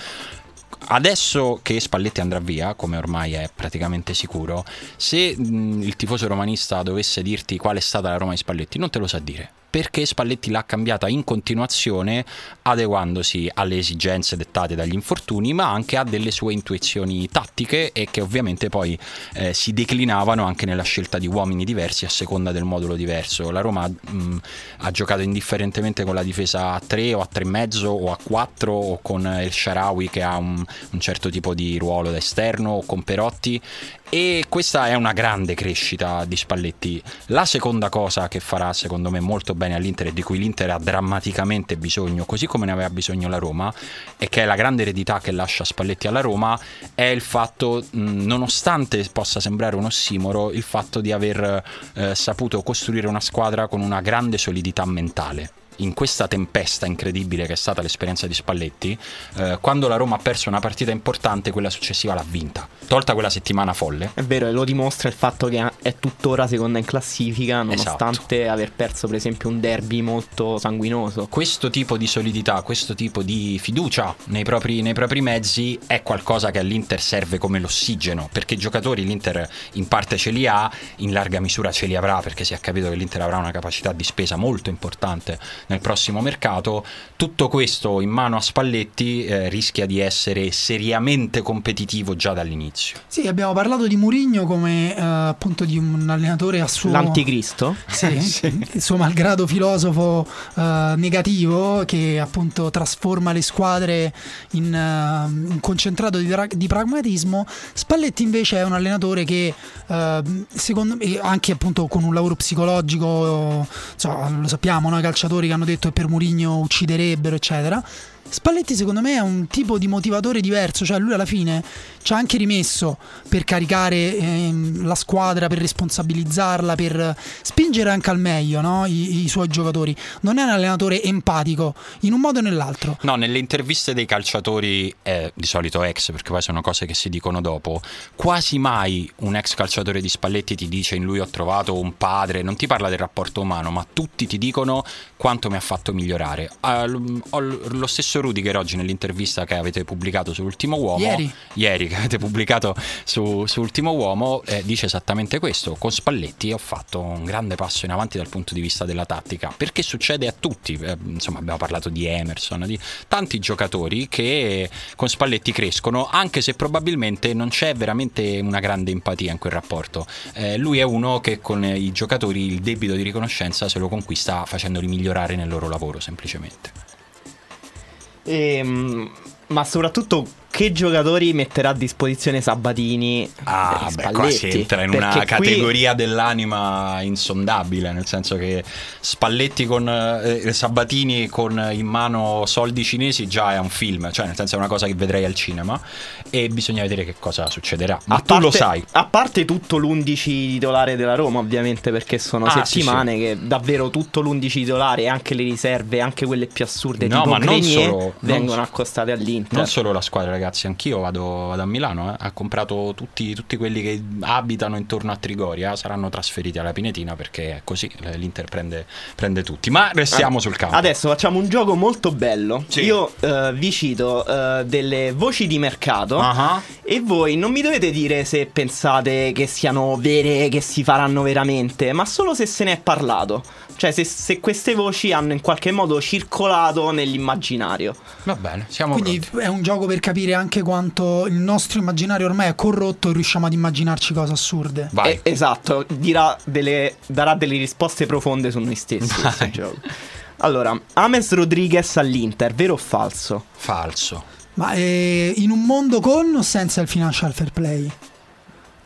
Speaker 1: Adesso che Spalletti andrà via, come ormai è praticamente sicuro, se il tifoso romanista dovesse dirti qual è stata la Roma di Spalletti, non te lo sa dire perché Spalletti l'ha cambiata in continuazione adeguandosi alle esigenze dettate dagli infortuni ma anche a delle sue intuizioni tattiche e che ovviamente poi eh, si declinavano anche nella scelta di uomini diversi a seconda del modulo diverso. La Roma mh, ha giocato indifferentemente con la difesa a 3 o a 3,5 o a 4 o con il Sharawi che ha un, un certo tipo di ruolo da esterno o con Perotti E questa è una grande crescita di Spalletti. La seconda cosa che farà secondo me molto bene all'Inter e di cui l'Inter ha drammaticamente bisogno, così come ne aveva bisogno la Roma, e che è la grande eredità che lascia Spalletti alla Roma, è il fatto, nonostante possa sembrare un ossimoro, il fatto di aver eh, saputo costruire una squadra con una grande solidità mentale in questa tempesta incredibile che è stata l'esperienza di Spalletti, eh, quando la Roma ha perso una partita importante, quella successiva l'ha vinta. Tolta quella settimana folle.
Speaker 3: È vero, e lo dimostra il fatto che è tuttora seconda in classifica, nonostante esatto. aver perso, per esempio, un derby molto sanguinoso.
Speaker 1: Questo tipo di solidità, questo tipo di fiducia nei propri, nei propri mezzi è qualcosa che all'Inter serve come l'ossigeno, perché i giocatori l'Inter in parte ce li ha, in larga misura ce li avrà, perché si è capito che l'Inter avrà una capacità di spesa molto importante nel prossimo mercato. Tutto questo in mano a Spalletti eh, rischia di essere seriamente competitivo già dall'inizio.
Speaker 2: Sì, abbiamo parlato di Murigno come eh, appunto di un allenatore a suo
Speaker 3: l'anticristo.
Speaker 2: Sì, sì. il suo malgrado filosofo eh, negativo che appunto trasforma le squadre in uh, un concentrato di, di, pragmatismo. Spalletti invece è un allenatore che uh, secondo me anche appunto con un lavoro psicologico, so, lo sappiamo, noi calciatori che hanno detto che per Murigno ucciderebbero, eccetera. Spalletti secondo me è un tipo di motivatore diverso, cioè lui alla fine ci ha anche rimesso per caricare ehm, la squadra, per responsabilizzarla, per spingere anche al meglio no? I, I, suoi giocatori. Non è un allenatore empatico in un modo o nell'altro.
Speaker 1: No, nelle interviste dei calciatori, eh, di solito ex, perché poi sono cose che si dicono dopo, quasi mai un ex calciatore di Spalletti ti dice in lui ho trovato un padre, non ti parla del rapporto umano, ma tutti ti dicono quanto mi ha fatto migliorare. Ho lo stesso Rudiger oggi nell'intervista che avete pubblicato sull'ultimo uomo,
Speaker 2: ieri,
Speaker 1: ieri che avete pubblicato su, su Ultimo Uomo, eh, dice esattamente questo. Con Spalletti ho fatto un grande passo in avanti dal punto di vista della tattica, perché succede a tutti. Eh, insomma, abbiamo parlato di Emerson, di tanti giocatori che con Spalletti crescono, anche se probabilmente non c'è veramente una grande empatia in quel rapporto. Eh, lui è uno che con i giocatori il debito di riconoscenza se lo conquista facendoli migliorare nel loro lavoro semplicemente.
Speaker 3: E, ehm, ma soprattutto che giocatori metterà a disposizione Sabatini?
Speaker 1: Ah, beh, qua si entra in una qui... categoria dell'anima insondabile, nel senso che Spalletti con eh, Sabatini con in mano soldi cinesi già è un film, cioè nel senso è una cosa che vedrei al cinema e bisogna vedere che cosa succederà. Ma a tu
Speaker 3: parte,
Speaker 1: lo sai.
Speaker 3: A parte tutto l'11 titolare della Roma, ovviamente, perché sono ah, settimane sì, sì. che davvero tutto l'11 titolare, anche le riserve, anche quelle più assurde, no, ma non solo, vengono accostate all'Inter.
Speaker 1: Non solo la squadra, ragazzi ragazzi, anch'io vado, vado a Milano, eh. ha comprato tutti, tutti, quelli che abitano intorno a Trigoria, saranno trasferiti alla Pinetina perché è così, l'Inter prende, prende tutti. Ma restiamo ah, sul campo.
Speaker 3: Adesso facciamo un gioco molto bello. Sì. Io uh, vi cito uh, delle voci di mercato uh-huh. e voi non mi dovete dire se pensate che siano vere, che si faranno veramente, ma solo se se ne è parlato. Cioè, se, se, queste voci hanno in qualche modo circolato nell'immaginario.
Speaker 1: Va bene, siamo
Speaker 2: Quindi
Speaker 1: pronti.
Speaker 2: è un gioco per capire anche quanto il nostro immaginario ormai è corrotto e riusciamo ad immaginarci cose assurde.
Speaker 3: Vai. Eh, esatto, delle, darà delle risposte profonde su noi stessi. questo gioco. Allora, Ames Rodriguez all'Inter, vero o falso?
Speaker 1: Falso.
Speaker 2: Ma eh, in un mondo con o senza il financial fair play?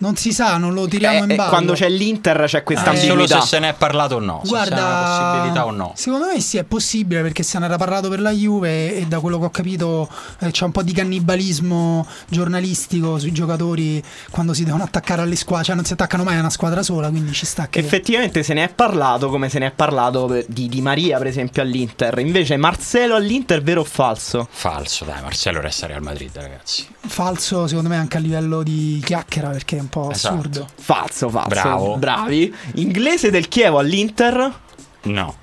Speaker 2: Non si sa, non lo tiriamo eh, in ballo.
Speaker 3: Quando c'è l'Inter c'è questa eh, ambiguità.
Speaker 1: Solo se se ne è parlato o no.
Speaker 2: Guarda,
Speaker 1: se c'è una possibilità o no.
Speaker 2: Secondo me sì, è possibile perché se ne era parlato per la Juve e da quello che ho capito eh, c'è un po' di cannibalismo giornalistico sui giocatori quando si devono attaccare alle squadre. Cioè non si attaccano mai a una squadra sola, quindi ci sta che...
Speaker 3: Effettivamente se ne è parlato come se ne è parlato di Di Maria per esempio all'Inter. Invece Marcelo all'Inter vero o falso?
Speaker 1: Falso, dai, Marcelo resta Real Madrid ragazzi.
Speaker 2: Falso secondo me anche a livello di chiacchiera perché un po' esatto. assurdo.
Speaker 3: Falso, falso. Bravo. Bravi. Inglese del Chievo all'Inter?
Speaker 1: No.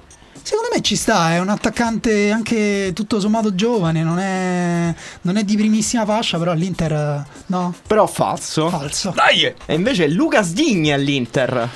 Speaker 2: Secondo me ci sta, è un attaccante anche tutto sommato giovane, non è, non è di primissima fascia, però all'Inter no.
Speaker 3: Però falso.
Speaker 2: Falso.
Speaker 1: Dai!
Speaker 3: E invece Lucas Digni all'Inter.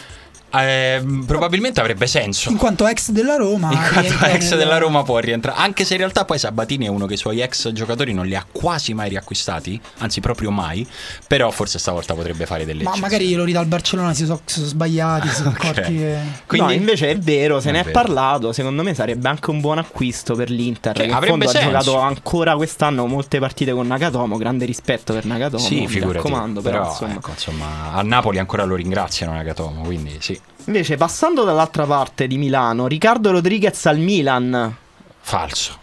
Speaker 1: Eh, probabilmente avrebbe senso.
Speaker 2: In quanto ex della Roma.
Speaker 1: In quanto ex
Speaker 2: nel-
Speaker 1: della Roma può rientrare. Anche se in realtà poi Sabatini è uno che i suoi ex giocatori non li ha quasi mai riacquistati, anzi proprio mai. Però forse stavolta potrebbe fare delle
Speaker 2: Ma magari glielo ridà al Barcellona, si sono, si sono sbagliati, si sono
Speaker 1: Ok.
Speaker 2: accorti che...
Speaker 1: Quindi
Speaker 3: no, invece è vero, se
Speaker 1: È
Speaker 3: ne è
Speaker 1: vero.
Speaker 3: parlato. Secondo me sarebbe anche un buon acquisto per l'Inter.
Speaker 1: Cioè,
Speaker 3: che in
Speaker 1: avrebbe
Speaker 3: fondo ha
Speaker 1: senso.
Speaker 3: giocato ancora quest'anno molte partite con Nagatomo. Grande rispetto per Nagatomo.
Speaker 1: Sì,
Speaker 3: mi raccomando, però,
Speaker 1: però,
Speaker 3: insomma.
Speaker 1: ecco, insomma, a Napoli ancora lo ringraziano Nagatomo, quindi sì.
Speaker 3: Invece, passando dall'altra parte di Milano, Riccardo Rodriguez al Milan.
Speaker 1: Falso.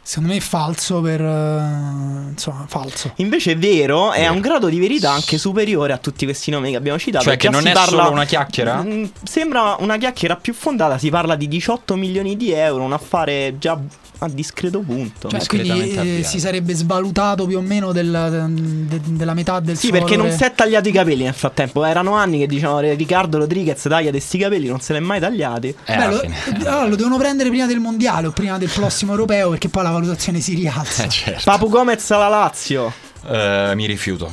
Speaker 2: Secondo me è falso per... eh, insomma, falso.
Speaker 3: Invece è vero, è a un grado di verità anche superiore a tutti questi nomi che abbiamo citato.
Speaker 1: Cioè che non è
Speaker 3: parla-
Speaker 1: solo una chiacchiera?
Speaker 3: Mm, Sembra una chiacchiera più fondata, si parla di 18 milioni di euro, un affare già a discreto punto.
Speaker 2: Cioè, quindi eh, si sarebbe svalutato più o meno del- de- della metà del
Speaker 3: Sì, perché non
Speaker 2: valore.
Speaker 3: si è tagliato i capelli nel frattempo. Erano anni che dicevano Riccardo Rodriguez taglia questi capelli, non se l'è mai tagliati.
Speaker 1: Eh,
Speaker 2: Beh, lo,
Speaker 1: fine.
Speaker 2: allora, lo devono prendere prima del mondiale o prima del prossimo europeo perché poi la valutazione si rialza.
Speaker 1: Eh, certo.
Speaker 3: Papu Gomez alla Lazio.
Speaker 1: Eh, mi rifiuto.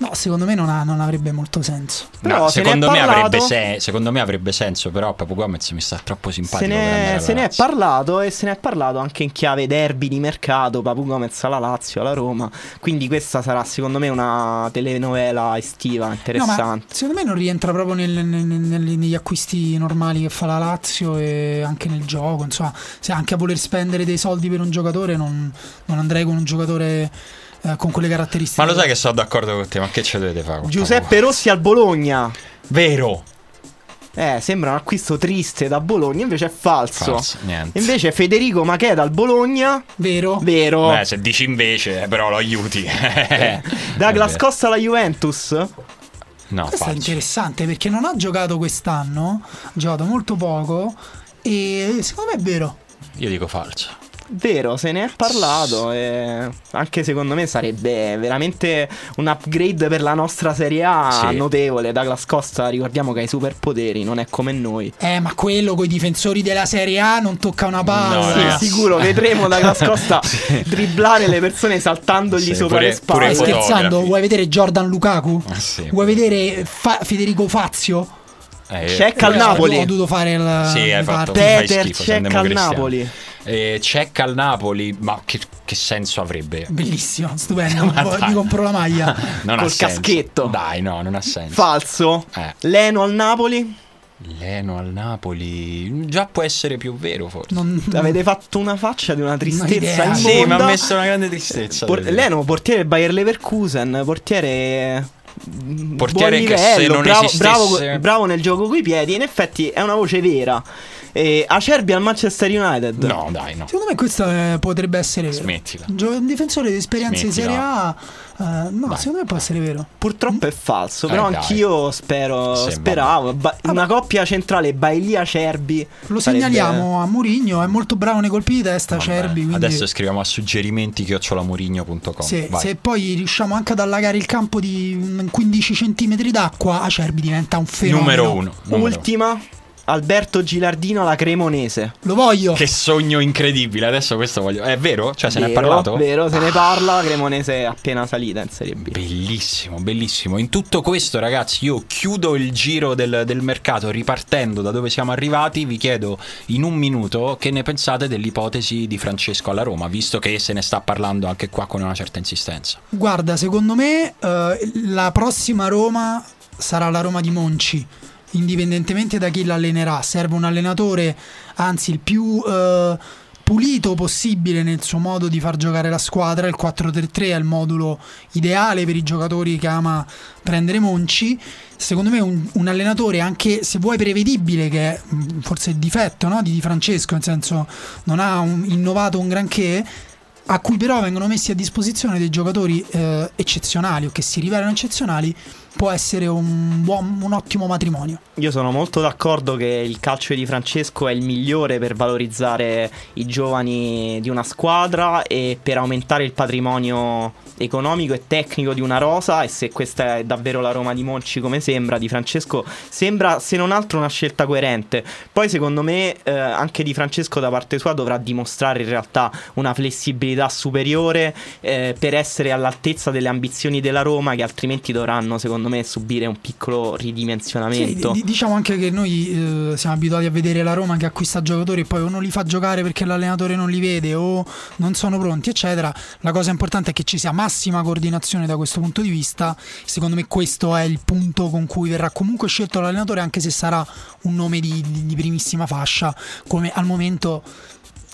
Speaker 2: No, secondo me non, ha- non avrebbe molto senso.
Speaker 3: Però
Speaker 1: No,
Speaker 3: se
Speaker 1: secondo, me
Speaker 3: parlato-
Speaker 1: avrebbe se- secondo me avrebbe senso, però Papu Gomez mi sta troppo simpatico.
Speaker 3: Se ne, se ne è parlato e se ne è parlato anche in chiave derby di mercato, Papu Gomez alla Lazio, alla Roma. Quindi questa sarà secondo me una telenovela estiva
Speaker 2: No,
Speaker 3: interessante.
Speaker 2: ma secondo me non rientra proprio nel- nel- nel- negli acquisti normali che fa la Lazio e anche nel gioco. Insomma, se anche a voler spendere dei soldi per un giocatore, non, non andrei con un giocatore eh, con quelle caratteristiche.
Speaker 1: Ma lo sai che sono d'accordo con te, ma che ci dovete fare?
Speaker 3: Giuseppe Rossi al Bologna.
Speaker 1: Vero.
Speaker 3: Eh, sembra un acquisto triste da Bologna, invece è falso.
Speaker 1: Falso, niente.
Speaker 3: Invece Federico Macheda al Bologna,
Speaker 2: Vero?
Speaker 3: vero.
Speaker 1: Beh, se dici invece, eh, però lo aiuti.
Speaker 3: Douglas
Speaker 1: Vabbè.
Speaker 3: Costa alla Juventus.
Speaker 1: No,
Speaker 2: Questo è
Speaker 1: falso.
Speaker 2: interessante perché non ha giocato quest'anno, ha giocato molto poco e secondo me è vero.
Speaker 1: Io dico falso.
Speaker 3: Vero, se ne è parlato. E anche secondo me sarebbe veramente un upgrade per la nostra Serie A
Speaker 1: Sì.
Speaker 3: notevole. Douglas Costa, ricordiamo che ha i superpoteri, non è come noi.
Speaker 2: Eh, ma quello con i difensori della Serie A non tocca una palla.
Speaker 1: No,
Speaker 3: Sì, sicuro vedremo Douglas Costa dribblare le persone saltandogli
Speaker 1: Sì,
Speaker 3: sopra
Speaker 1: pure-
Speaker 3: le spalle.
Speaker 2: Stai scherzando? Vuoi vedere Jordan Lukaku?
Speaker 1: Ah, sì.
Speaker 2: Vuoi vedere Fa- Federico Fazio?
Speaker 1: Eh,
Speaker 3: Check al
Speaker 2: Eh,
Speaker 3: Napoli.
Speaker 2: Ho dovuto fare il.
Speaker 1: Sì, hai fatto-
Speaker 3: Peter check al. Napoli.
Speaker 1: Eh, check al Napoli, ma che, che senso avrebbe?
Speaker 2: Bellissimo, stupendo. Mi compro la maglia.
Speaker 1: Non ha
Speaker 3: Col
Speaker 1: senso.
Speaker 3: caschetto.
Speaker 1: Dai, no, non ha senso.
Speaker 3: Falso.
Speaker 1: Eh.
Speaker 3: Leno al Napoli.
Speaker 1: Leno al Napoli già può essere più vero forse.
Speaker 2: Non,
Speaker 3: Avete fatto una faccia di una tristezza immonda.
Speaker 1: Sì, mi ha messo una grande tristezza.
Speaker 3: Por-. Leno, portiere Bayer Leverkusen, portiere.
Speaker 1: Portiere
Speaker 3: buon
Speaker 1: che
Speaker 3: livello,
Speaker 1: se non
Speaker 3: bravo,
Speaker 1: esistesse-
Speaker 3: bravo, bravo nel gioco coi piedi. In effetti è una voce vera. E Acerbi al Manchester United.
Speaker 1: No, dai, no.
Speaker 2: Secondo me questo eh, potrebbe essere vero.
Speaker 1: Smettila.
Speaker 2: Un gio- un difensore di esperienza di Serie. A. eh, no,
Speaker 1: Dai.
Speaker 2: secondo me può essere vero.
Speaker 3: Purtroppo è falso.
Speaker 1: Eh,
Speaker 3: Però
Speaker 1: dai.
Speaker 3: anch'io spero.
Speaker 1: Sì,
Speaker 3: speravo. Ba- una coppia centrale Bailey Acerbi.
Speaker 2: Lo
Speaker 3: sarebbe-
Speaker 2: segnaliamo a Mourinho, è molto bravo nei colpi di testa,
Speaker 1: Vabbè,
Speaker 2: Cerbi. Quindi
Speaker 1: Adesso scriviamo a suggerimenti chiocciolamurigno.com.
Speaker 2: se,
Speaker 1: Vai.
Speaker 2: se poi riusciamo anche ad allagare il campo di mm, 15 cm d'acqua, Acerbi diventa un fenomeno.
Speaker 1: Numero uno. numero
Speaker 3: Ultima. Alberto Gilardino alla Cremonese.
Speaker 2: Lo voglio.
Speaker 1: Che sogno incredibile. Adesso questo voglio. È vero? Cioè, se ne è
Speaker 3: Vero,
Speaker 1: parlato?
Speaker 3: Vero, se ne parla. La Cremonese è appena salita in Serie B.
Speaker 1: Bellissimo, bellissimo. In tutto questo, ragazzi, io chiudo il giro del, del mercato ripartendo da dove siamo arrivati. Vi chiedo in un minuto che ne pensate dell'ipotesi di Francesco alla Roma, visto che se ne sta parlando anche qua con una certa insistenza.
Speaker 2: Guarda, secondo me eh, la prossima Roma sarà la Roma di Monci, indipendentemente da chi l'allenerà. Serve un allenatore, anzi il più eh, pulito possibile nel suo modo di far giocare la squadra. Il 4-3-3 è il modulo ideale per i giocatori che ama prendere Monci. Secondo me un, un allenatore anche se vuoi prevedibile, che è mh, forse il difetto no, di Di Francesco, nel senso non ha un- innovato un granché, a cui però vengono messi a disposizione dei giocatori eh, eccezionali o che si rivelano eccezionali, può essere un, buon, un ottimo matrimonio.
Speaker 3: Io sono molto d'accordo che il calcio di Francesco è il migliore per valorizzare i giovani di una squadra e per aumentare il patrimonio economico e tecnico di una rosa e se questa è davvero la Roma di Monci come sembra di Francesco sembra se non altro una scelta coerente poi secondo me eh, anche di Francesco da parte sua dovrà dimostrare in realtà una flessibilità superiore eh, per essere all'altezza delle ambizioni della Roma che altrimenti dovranno secondo secondo me subire un piccolo ridimensionamento.
Speaker 2: Sì, diciamo anche che noi eh, siamo abituati a vedere la Roma che acquista giocatori e poi o non li fa giocare perché l'allenatore non li vede o non sono pronti, eccetera. La cosa importante è che ci sia massima coordinazione da questo punto di vista. Secondo me questo è il punto con cui verrà comunque scelto l'allenatore, anche se sarà un nome di, di, primissima fascia, come al momento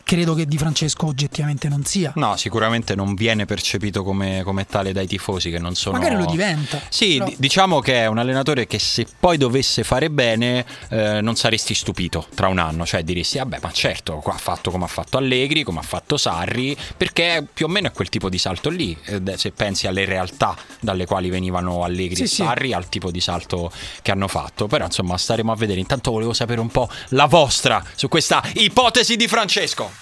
Speaker 2: credo che Di Francesco oggettivamente non sia.
Speaker 1: No, sicuramente non viene percepito come, come tale dai tifosi che non sono...
Speaker 2: Magari lo diventa.
Speaker 1: Sì, però... d- diciamo che è un allenatore che se poi dovesse fare bene eh, non saresti stupito tra un anno, cioè diresti, vabbè ma certo, qua ha fatto come ha fatto Allegri, come ha fatto Sarri, perché più o meno è quel tipo di salto lì, se pensi alle realtà dalle quali venivano Allegri sì, e Sarri, sì. al tipo di salto che hanno fatto, però insomma staremo a vedere. Intanto volevo sapere un po' la vostra su questa ipotesi di Francesco.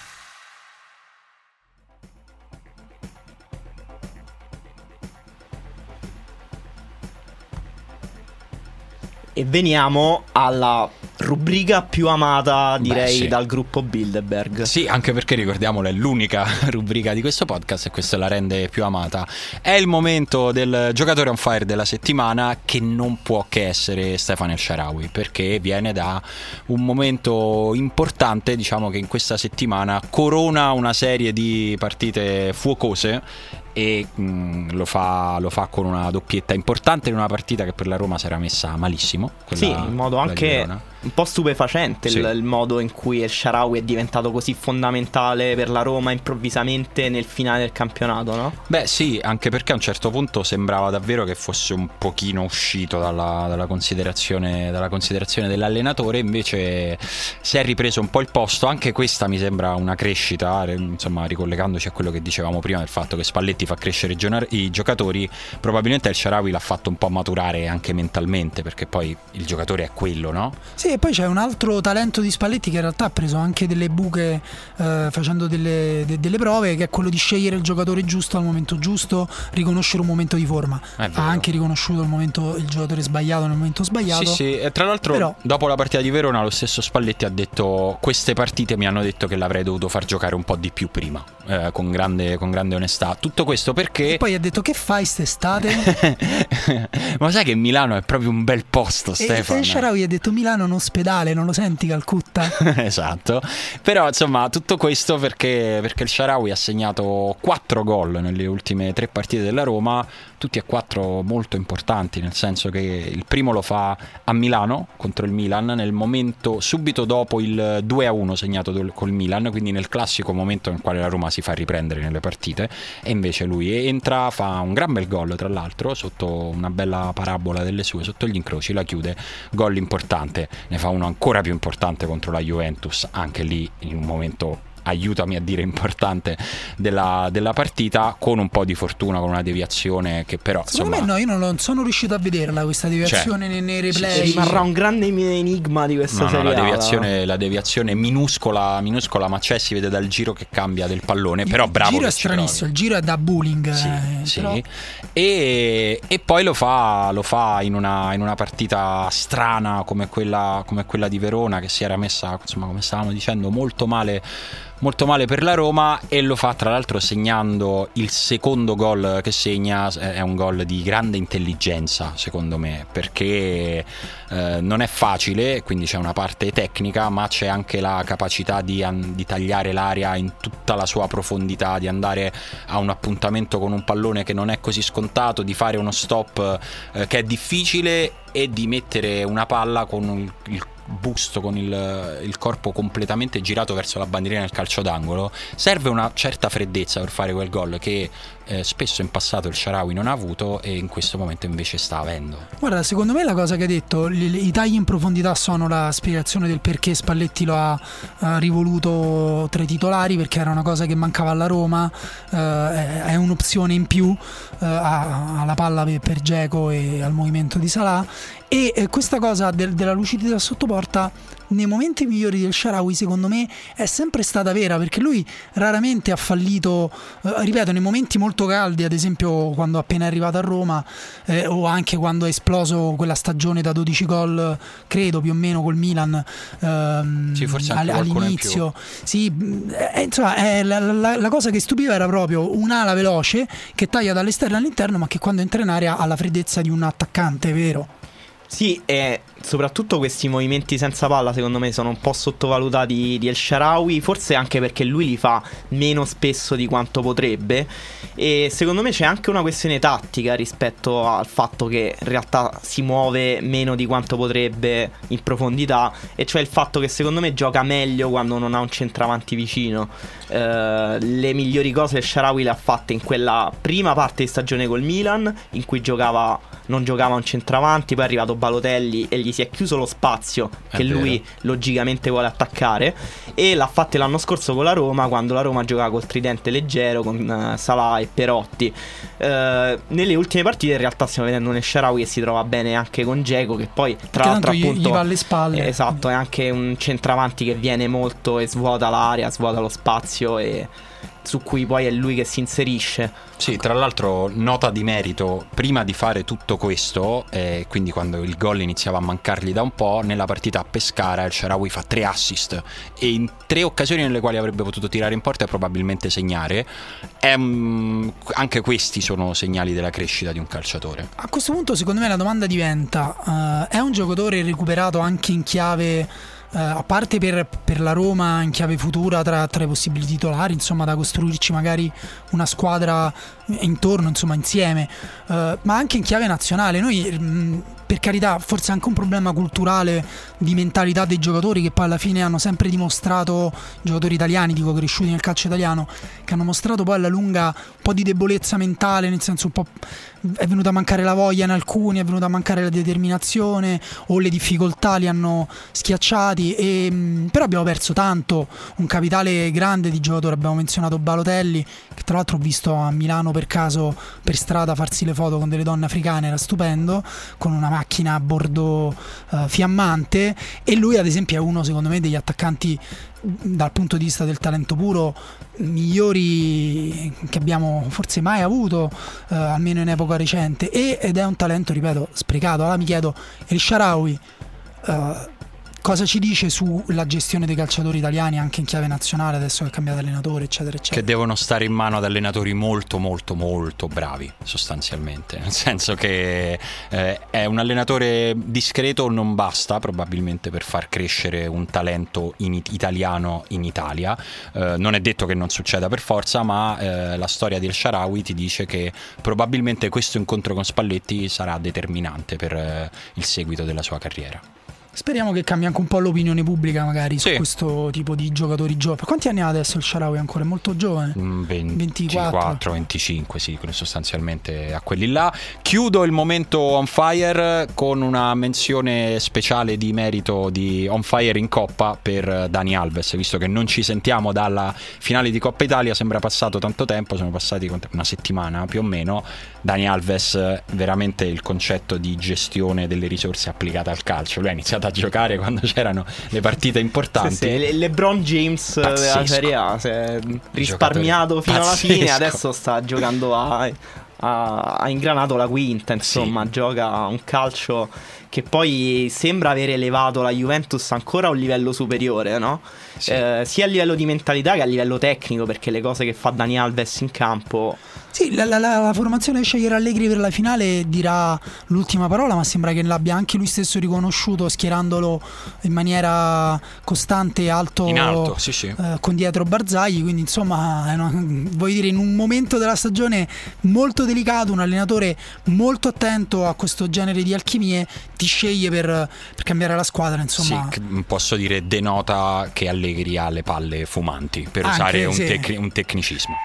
Speaker 3: E veniamo alla rubrica più amata, direi,
Speaker 1: Beh, sì.
Speaker 3: dal gruppo Bilderberg.
Speaker 1: Sì, anche perché ricordiamolo, è l'unica rubrica di questo podcast e questo la rende più amata. È il momento del giocatore on fire della settimana che non può che essere Stefano El Sharawi, perché viene da un momento importante, diciamo che in questa settimana corona una serie di partite fuocose e mh, mm, lo, fa, lo, fa, con una doppietta importante in una partita che per la Roma si era messa malissimo.
Speaker 3: Sì, in modo anche un po' stupefacente sì. il, il, modo in cui El Sharawi è diventato così fondamentale per la Roma improvvisamente nel finale del campionato, no?
Speaker 1: Beh sì, anche perché a un certo punto sembrava davvero che fosse un pochino uscito dalla, dalla, considerazione, dalla considerazione dell'allenatore, invece si è ripreso un po' il posto, anche questa mi sembra una crescita, insomma ricollegandoci a quello che dicevamo prima del fatto che Spalletti fa crescere i, giocatori, probabilmente El Sharawi l'ha fatto un po' maturare anche mentalmente, perché poi il giocatore è quello, no?
Speaker 2: Sì, e poi c'è un altro talento di Spalletti che in realtà ha preso anche delle buche eh, facendo delle, de, delle, prove, che è quello di scegliere il giocatore giusto al momento giusto, riconoscere un momento di forma. Ha anche riconosciuto il, momento, il, giocatore sbagliato nel momento sbagliato.
Speaker 1: Sì, sì, e tra l'altro Però... dopo la partita di Verona lo stesso Spalletti ha detto queste partite mi hanno detto che l'avrei dovuto far giocare un po' di più prima, eh, con, grande, con, grande, onestà. Tutto questo perché...
Speaker 2: E poi ha detto che fai quest'estate?
Speaker 1: Ma sai che Milano è proprio un bel posto, Stefano.
Speaker 2: E Sharawi ha detto Milano non ospedale, non lo senti Calcutta?
Speaker 1: esatto. Però insomma, tutto questo perché, perché il Sharawi ha segnato 4 gol nelle ultime tre partite della Roma, tutti e quattro molto importanti, nel senso che il primo lo fa a Milano contro il Milan, nel momento subito dopo il 2-1 segnato col Milan, quindi nel classico momento nel quale la Roma si fa riprendere nelle partite, e invece lui entra, fa un gran bel gol tra l'altro, sotto una bella parabola delle sue, sotto gli incroci, la chiude, gol importante, ne fa uno ancora più importante contro la Juventus, anche lì in un momento aiutami a dire importante della, della, partita con un po' di fortuna con una deviazione che però
Speaker 2: secondo
Speaker 1: insomma,
Speaker 2: me no io non, sono riuscito a vederla questa deviazione cioè, nei, nei replay. sì,
Speaker 3: sì, rimarrà un grande enigma di questa
Speaker 1: no,
Speaker 3: serie
Speaker 1: no, la deviazione, la deviazione minuscola minuscola ma c'è si vede dal giro che cambia del pallone il però bravo
Speaker 2: il giro è stranissimo il giro è da bullying
Speaker 1: sì,
Speaker 2: eh,
Speaker 1: sì.
Speaker 2: Però...
Speaker 1: E, e, poi lo fa, lo fa in, una, in, una, partita strana come quella, come quella di Verona che si era messa insomma come stavamo dicendo molto male molto male per la Roma e lo fa tra l'altro segnando il secondo gol che segna, è un gol di grande intelligenza secondo me perché eh, non è facile, quindi c'è una parte tecnica ma c'è anche la capacità di, di, tagliare l'aria in tutta la sua profondità, di andare a un appuntamento con un pallone che non è così scontato, di fare uno stop eh, che è difficile e di mettere una palla con il busto con il, il, corpo completamente girato verso la bandierina del calcio d'angolo, serve una certa freddezza per fare quel gol che eh, spesso in passato il Sharawi non ha avuto e in questo momento invece sta avendo.
Speaker 2: Guarda, secondo me la cosa che hai detto, i, i tagli in profondità sono la spiegazione del perché Spalletti lo ha, ha rivoluto tra i titolari, perché era una cosa che mancava alla Roma, eh, è un'opzione in più eh, alla palla per, Geco e al movimento di Salah e eh, questa cosa del, della lucidità sotto porta nei momenti migliori del Sharawi secondo me è sempre stata vera perché lui raramente ha fallito, eh, ripeto, nei momenti molto caldi, ad esempio quando appena è arrivato a Roma eh, o anche quando è esploso quella stagione da 12 gol, credo più o meno col Milan ehm,
Speaker 1: sì, anche
Speaker 2: all'inizio. Sì, eh, insomma, la, la, la, cosa che stupiva era proprio un'ala veloce che taglia dall'esterno all'interno, ma che quando entra in area ha la freddezza di un attaccante, vero?
Speaker 3: Sì, e soprattutto questi movimenti senza palla secondo me sono un po' sottovalutati di El Sharawi, forse anche perché lui li fa meno spesso di quanto potrebbe e secondo me c'è anche una questione tattica rispetto al fatto che in realtà si muove meno di quanto potrebbe in profondità e cioè il fatto che secondo me gioca meglio quando non ha un centravanti vicino. Eh, le migliori cose El Sharawi le ha fatte in quella prima parte di stagione col Milan in cui giocava non giocava un centravanti, poi è arrivato Balotelli e gli si è chiuso lo spazio che lui logicamente vuole attaccare e l'ha fatto l'anno scorso con la Roma quando la Roma giocava col tridente leggero con uh, Salah e Perotti. Uh, nelle ultime partite in realtà stiamo vedendo un Esharawi che si trova bene anche con Geco che poi tra l'altro appunto
Speaker 2: gli va alle spalle.
Speaker 3: esatto, è anche un centravanti che viene molto e svuota l'area, svuota lo spazio e su cui poi è lui che si inserisce.
Speaker 1: Sì, tra l'altro nota di merito, prima di fare tutto questo, eh, quindi quando il gol iniziava a mancargli da un po', nella partita a Pescara il Sharawi fa tre assist e in tre occasioni nelle quali avrebbe potuto tirare in porta e probabilmente segnare. Um, anche questi sono segnali della crescita di un calciatore.
Speaker 2: A questo punto secondo me la domanda diventa, uh, è un giocatore recuperato anche in chiave Uh, a parte per, per, la Roma in chiave futura tra, tra, i possibili titolari, insomma, da costruirci magari una squadra intorno, insomma, insieme, uh, ma anche in chiave nazionale. Noi mh, mm, per carità, forse anche un problema culturale di mentalità dei giocatori che poi alla fine hanno sempre dimostrato, giocatori italiani, dico cresciuti nel calcio italiano, che hanno mostrato poi alla lunga un po' di debolezza mentale, nel senso un po' è venuta a mancare la voglia in alcuni, è venuta a mancare la determinazione o le difficoltà li hanno schiacciati, e, mm, però abbiamo perso tanto, un capitale grande di giocatori, abbiamo menzionato Balotelli, che tra l'altro ho visto a Milano per caso per strada farsi le foto con delle donne africane, era stupendo, con una macchina a bordo uh, fiammante e lui ad esempio è uno secondo me degli attaccanti dal punto di vista del talento puro migliori che abbiamo forse mai avuto uh, almeno in epoca recente. E, ed è un talento ripeto sprecato. Allora mi chiedo El Sharawi uh, cosa ci dice sulla gestione dei calciatori italiani anche in chiave nazionale adesso che è cambiato allenatore eccetera eccetera?
Speaker 1: che devono stare in mano ad allenatori molto molto molto bravi sostanzialmente. Nel senso che eh, è un allenatore discreto non basta probabilmente per far crescere un talento in italiano in Italia. Eh, non è detto che non succeda per forza ma eh, la storia di El Sharawi ti dice che probabilmente questo incontro con Spalletti sarà determinante per eh, il seguito della sua carriera
Speaker 2: Speriamo che cambi anche un po' l'opinione pubblica, magari sì. su questo tipo di giocatori giovani. Quanti anni ha adesso il Sharawi? Ancora è molto giovane?
Speaker 1: 20, 24, 25, sì, sostanzialmente a quelli là. Chiudo il momento on fire con una menzione speciale di merito di on fire in Coppa per Dani Alves, visto che non ci sentiamo dalla finale di Coppa Italia, sembra passato tanto tempo, sono passati una settimana più o meno. Dani Alves, veramente il concetto di gestione delle risorse applicate al calcio. Lui ha iniziato a giocare quando c'erano le partite importanti. Sì,
Speaker 3: sì. LeBron James Pazzesco. della Serie A si è risparmiato fino Pazzesco. alla fine, adesso sta giocando a, ha ingranato la quinta, insomma, sì. gioca un calcio che poi sembra aver elevato la Juventus ancora a un livello superiore, no? Sì. Eh, sia a livello di mentalità che a livello tecnico, perché le cose che fa Dani Alves in campo
Speaker 2: sì, la, la, la, formazione che scegliere Allegri per la finale dirà l'ultima parola, ma sembra che l'abbia anche lui stesso riconosciuto schierandolo in maniera costante alto,
Speaker 1: in alto sì, sì.
Speaker 2: Eh, con dietro Barzagli. Quindi, insomma, una, vuoi dire, in un momento della stagione molto delicato, un allenatore molto attento a questo genere di alchimie ti sceglie per, per cambiare la squadra. Insomma,
Speaker 1: sì, posso dire, denota che Allegri ha le palle fumanti per anche, usare un, tec- un tecnicismo.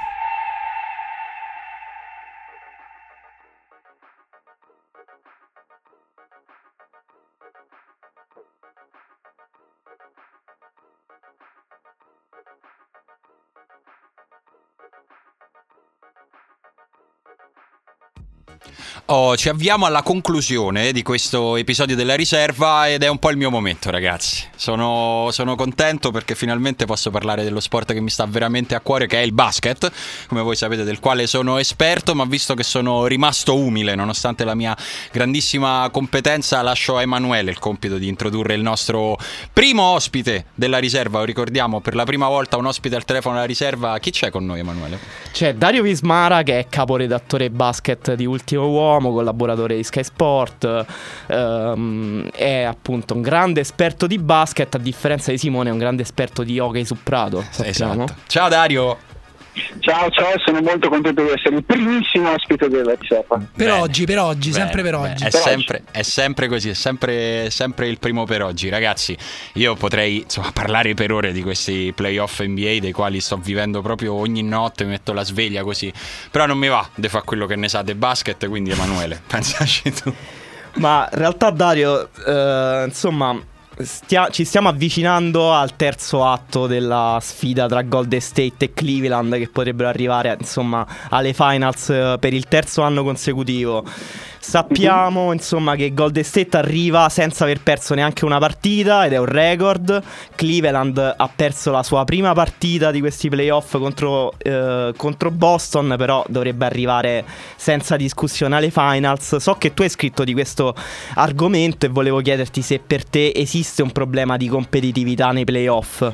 Speaker 1: Oh, ci avviamo alla conclusione di questo episodio della riserva ed è un po' il mio momento, ragazzi. Sono, sono, contento perché finalmente posso parlare dello sport che mi sta veramente a cuore, che è il basket, come voi sapete, del quale sono esperto, ma visto che sono rimasto umile nonostante la mia grandissima competenza, lascio a Emanuele il compito di introdurre il nostro primo ospite della riserva. Ricordiamo per la prima volta un ospite al telefono della riserva. Chi c'è con noi, Emanuele?
Speaker 3: C'è Dario Vismara, che è caporedattore basket di Ultimo Uomo uomo, collaboratore di Sky Sport, ehm, è appunto un grande esperto di basket, a differenza di Simone è un grande esperto di hockey su Prato. Sappiamo.
Speaker 1: Esatto. Ciao Dario!
Speaker 4: Ciao, ciao, sono molto contento di essere il primissimo ospite della riserva.
Speaker 2: Per bene, oggi, per oggi, bene, sempre per bene. oggi.
Speaker 1: È,
Speaker 2: per
Speaker 1: sempre,
Speaker 2: oggi.
Speaker 1: è sempre così, è sempre, sempre, il primo per oggi. Ragazzi, io potrei insomma, parlare per ore di questi playoff NBA dei quali sto vivendo proprio ogni notte, mi metto la sveglia così. Però non mi va di fare quello che ne sa del basket, quindi Emanuele, pensaci tu.
Speaker 3: Ma in realtà Dario, eh, insomma, stia- ci stiamo avvicinando al terzo atto della sfida tra Golden State e Cleveland che potrebbero arrivare insomma alle finals eh, per il terzo anno consecutivo. Sappiamo insomma che Golden State arriva senza aver perso neanche una partita ed è un record. Cleveland ha perso la sua prima partita di questi playoff contro, eh, contro Boston, però dovrebbe arrivare senza discussione alle finals. So che tu hai scritto di questo argomento e volevo chiederti se per te esiste un problema di competitività nei playoff.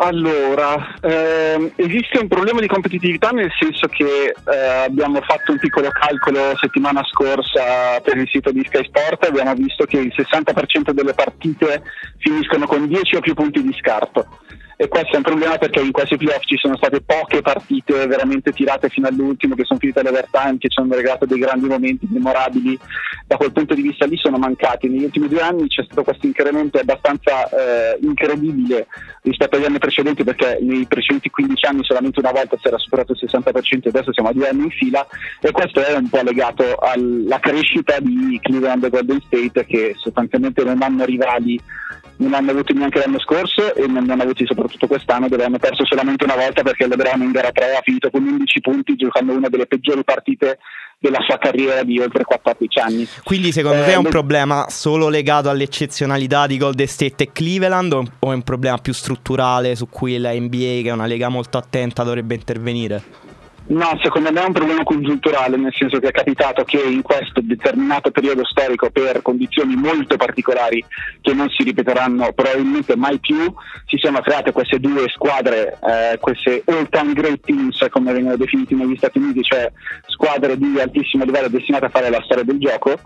Speaker 4: Allora, ehm, esiste un problema di competitività nel senso che eh, abbiamo fatto un piccolo calcolo settimana scorsa per il sito di Sky Sport e abbiamo visto che il 60% delle partite finiscono con 10 o più punti di scarto e questo è un problema perché in questi playoff ci sono state poche partite veramente tirate fino all'ultimo che sono finite all'overtime che ci hanno regalato dei grandi momenti memorabili. Da quel punto di vista lì sono mancati. Negli ultimi due anni c'è stato questo incremento abbastanza eh, incredibile rispetto agli anni precedenti perché nei precedenti 15 anni solamente una volta si era superato il 60% e adesso siamo a due anni in fila. E questo è un po' legato alla crescita di Cleveland e Golden State che sostanzialmente non hanno rivali non hanno avuto neanche l'anno scorso e non ne hanno avuti soprattutto quest'anno dove hanno perso solamente una volta perché LeBron in gara 3 ha finito con 11 punti giocando una delle peggiori partite della sua carriera di oltre 14 anni.
Speaker 3: Quindi secondo eh, te è un le... problema solo legato all'eccezionalità di Golden State e Cleveland o è un problema più strutturale su cui la NBA che è una lega molto attenta dovrebbe intervenire?
Speaker 4: No, secondo me è un problema congiunturale, nel senso che è capitato che in questo determinato periodo storico, per condizioni molto particolari che non si ripeteranno probabilmente mai più, si sono create queste due squadre, eh, queste all-time great teams, come vengono definite negli Stati Uniti, cioè squadre di altissimo livello destinate a fare la storia del gioco.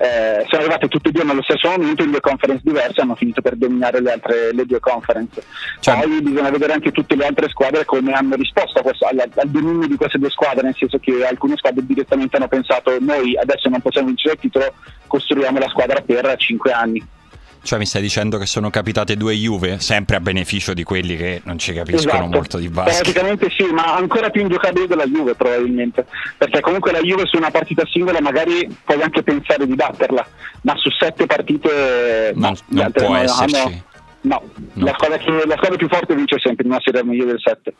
Speaker 4: Eh, sono arrivate tutte e due nello stesso momento in due conference diverse, hanno finito per dominare le altre le due conference. Cioè, Poi bisogna vedere anche tutte le altre squadre come hanno risposto questo, al, al dominio di queste due squadre, nel senso che alcune squadre direttamente hanno pensato noi adesso non possiamo vincere il titolo, costruiamo la squadra per 5 anni.
Speaker 1: Cioè mi stai dicendo che sono capitate due Juve, sempre a beneficio di quelli che non ci capiscono
Speaker 4: esatto.
Speaker 1: molto di basket.
Speaker 4: Praticamente sì, ma ancora più ingiocabile della Juve probabilmente, perché comunque la Juve su una partita singola magari puoi anche pensare di batterla, ma su sette partite
Speaker 1: non, no, non può esserci. Hanno...
Speaker 4: No, no. La, squadra che, la, squadra più forte vince sempre, non si meglio del 7.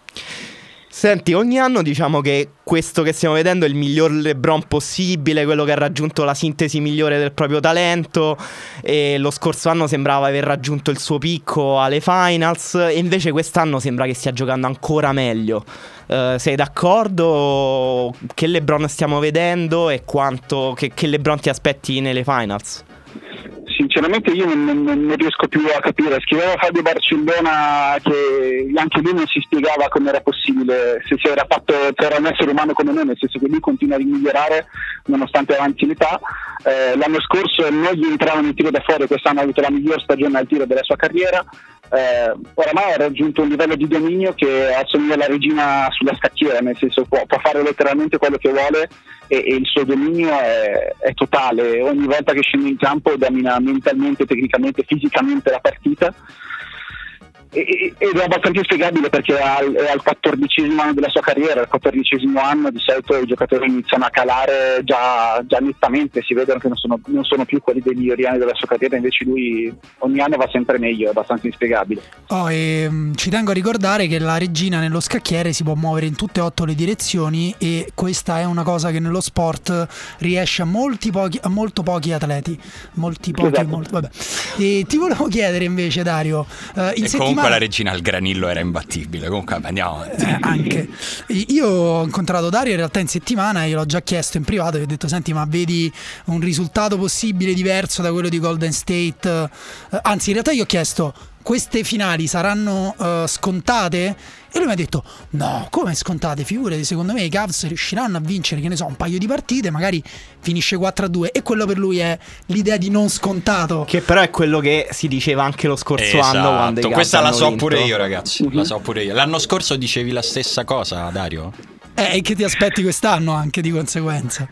Speaker 3: Senti, ogni anno diciamo che questo che stiamo vedendo è il miglior LeBron possibile, quello che ha raggiunto la sintesi migliore del proprio talento e lo scorso anno sembrava aver raggiunto il suo picco alle finals e invece quest'anno sembra che stia giocando ancora meglio. Uh, sei d'accordo? Che LeBron stiamo vedendo e quanto che, che LeBron ti aspetti nelle finals?
Speaker 4: Sinceramente io non, non, riesco più a capire. Scriveva Fabio Barcellona che anche lui non si spiegava come era possibile, se si era fatto, era un essere umano come noi, nel senso che lui continua a migliorare nonostante avanti l'età. Eh, l'anno scorso non gli entravano i tiro da fuori, quest'anno ha avuto la miglior stagione al tiro della sua carriera. Eh, oramai ha raggiunto un livello di dominio che assomiglia alla regina sulla scacchiera, nel senso può, può fare letteralmente quello che vuole e, e il suo dominio è, è, totale. Ogni volta che scende in campo domina mentalmente, tecnicamente, fisicamente la partita ed è abbastanza inspiegabile perché è al, è al quattordicesimo anno della sua carriera, al quattordicesimo anno di solito i giocatori iniziano a calare già, già nettamente, si vedono che non sono, non sono, più quelli dei migliori anni della sua carriera, invece lui ogni anno va sempre meglio, è abbastanza inspiegabile.
Speaker 2: Oh, e, um, ci tengo a ricordare che la regina nello scacchiere si può muovere in tutte e otto le direzioni e questa è una cosa che nello sport riesce a, molti pochi, a molto pochi atleti, molti pochi, esatto. molti, vabbè. E ti volevo chiedere invece Dario, uh, in
Speaker 1: e
Speaker 2: settimana
Speaker 1: comunque la regina al granillo era imbattibile. Comunque andiamo.
Speaker 2: Eh, anche. Io ho incontrato Dario in realtà in settimana e gliel'ho già chiesto in privato. Gli ho detto: Senti, ma vedi un risultato possibile diverso da quello di Golden State? Eh, anzi, in realtà gli ho chiesto: queste finali saranno uh, scontate? E lui mi ha detto: No, come scontate? Figurati, secondo me i Cavs riusciranno a vincere, che ne so, un paio di partite, magari finisce 4-2. E quello per lui è l'idea di non scontato.
Speaker 3: Che però è quello che si diceva anche lo scorso esatto. anno. Quando i
Speaker 1: Questa
Speaker 3: la
Speaker 1: so
Speaker 3: vinto.
Speaker 1: pure io, ragazzi. Mm-hmm. La so pure io. L'anno scorso dicevi la stessa cosa, Dario?
Speaker 2: Eh, e che ti aspetti quest'anno anche di conseguenza?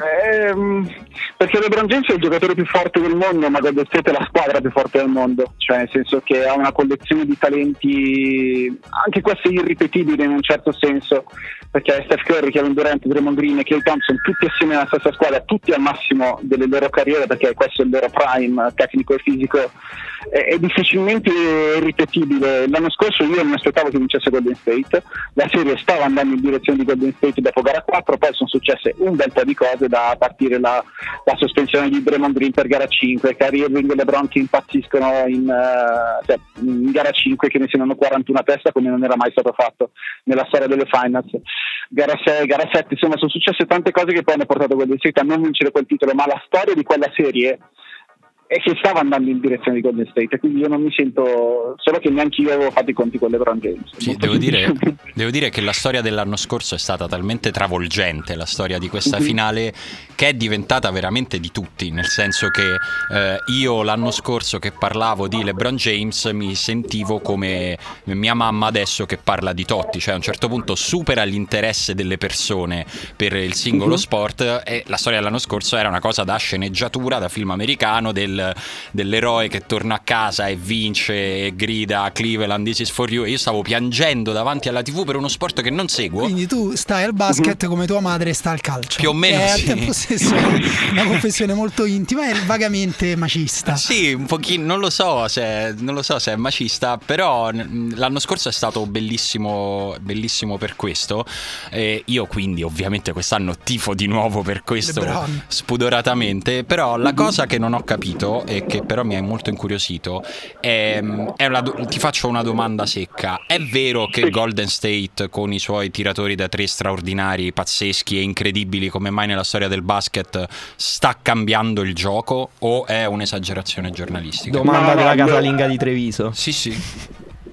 Speaker 4: Ehm, perché LeBron James è il giocatore più forte del mondo, ma Golden State è la squadra più forte del mondo, cioè nel senso che ha una collezione di talenti, anche questo irripetibile in un certo senso, perché Steph Curry, Kevin Durant, Draymond Green e Clay Thompson, tutti assieme nella stessa squadra, tutti al massimo delle loro carriere, perché questo è il loro prime tecnico e fisico, è, difficilmente ripetibile. L'anno scorso io mi aspettavo che vincesse Golden State, la serie stava andando in direzione di Golden State dopo gara 4, poi sono successe un bel po' di cose da partire la, la sospensione di Draymond Green per gara 5, Kyrie Irving e LeBron che impazziscono in, uh, cioè, in, gara 5 che ne siano 41 a testa come non era mai stato fatto nella storia delle finals. Gara 6, gara 7, insomma sono successe tante cose che poi hanno portato Golden State a non vincere quel titolo, ma la storia di quella serie e che stava andando in direzione di Golden State quindi io non mi sento solo che neanche io avevo fatto i conti con LeBron James
Speaker 1: sì, devo, dire, devo, dire, che la storia dell'anno scorso è stata talmente travolgente la storia di questa mm-hmm. finale che è diventata veramente di tutti nel senso che eh, io l'anno scorso che parlavo di LeBron James mi sentivo come mia mamma adesso che parla di Totti cioè a un certo punto supera l'interesse delle persone per il singolo mm-hmm. sport e la storia dell'anno scorso era una cosa da sceneggiatura da film americano del dell'eroe che torna a casa e vince e grida Cleveland this is for you. E io stavo piangendo davanti alla tv per uno sport che non seguo.
Speaker 2: Quindi tu stai al basket come tua madre sta al calcio.
Speaker 1: Più o meno
Speaker 2: è
Speaker 1: sì.
Speaker 2: al tempo stesso una confessione molto intima e vagamente macista.
Speaker 1: Sì un pochino non lo so se, non lo so se è macista però l'anno scorso è stato bellissimo bellissimo per questo. E io quindi ovviamente quest'anno tifo di nuovo per questo
Speaker 2: LeBron.
Speaker 1: spudoratamente però la cosa che non ho capito e che però mi ha molto incuriosito è, è una, ti faccio una domanda secca. È vero che Golden State con i suoi tiratori da tre straordinari, pazzeschi e incredibili come mai nella storia del basket sta cambiando il gioco o è un'esagerazione giornalistica?
Speaker 3: Domanda della casalinga di Treviso.
Speaker 1: Sì, sì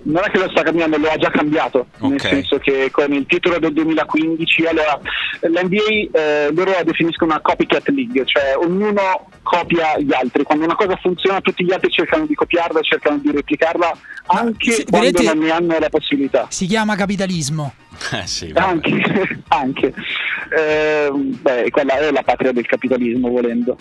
Speaker 4: non è che lo sta cambiando, lo ha già cambiato, okay. nel senso che con il titolo del 2015, allora l'NBA eh, loro la definiscono una copycat league, cioè ognuno copia gli altri, quando una cosa funziona tutti gli altri cercano di copiarla, cercano di replicarla anche sì, quando vedete, non ne hanno la possibilità.
Speaker 2: Si chiama capitalismo.
Speaker 1: Eh sì,
Speaker 4: anche, anche. Eh, beh, quella è la patria del capitalismo volendo.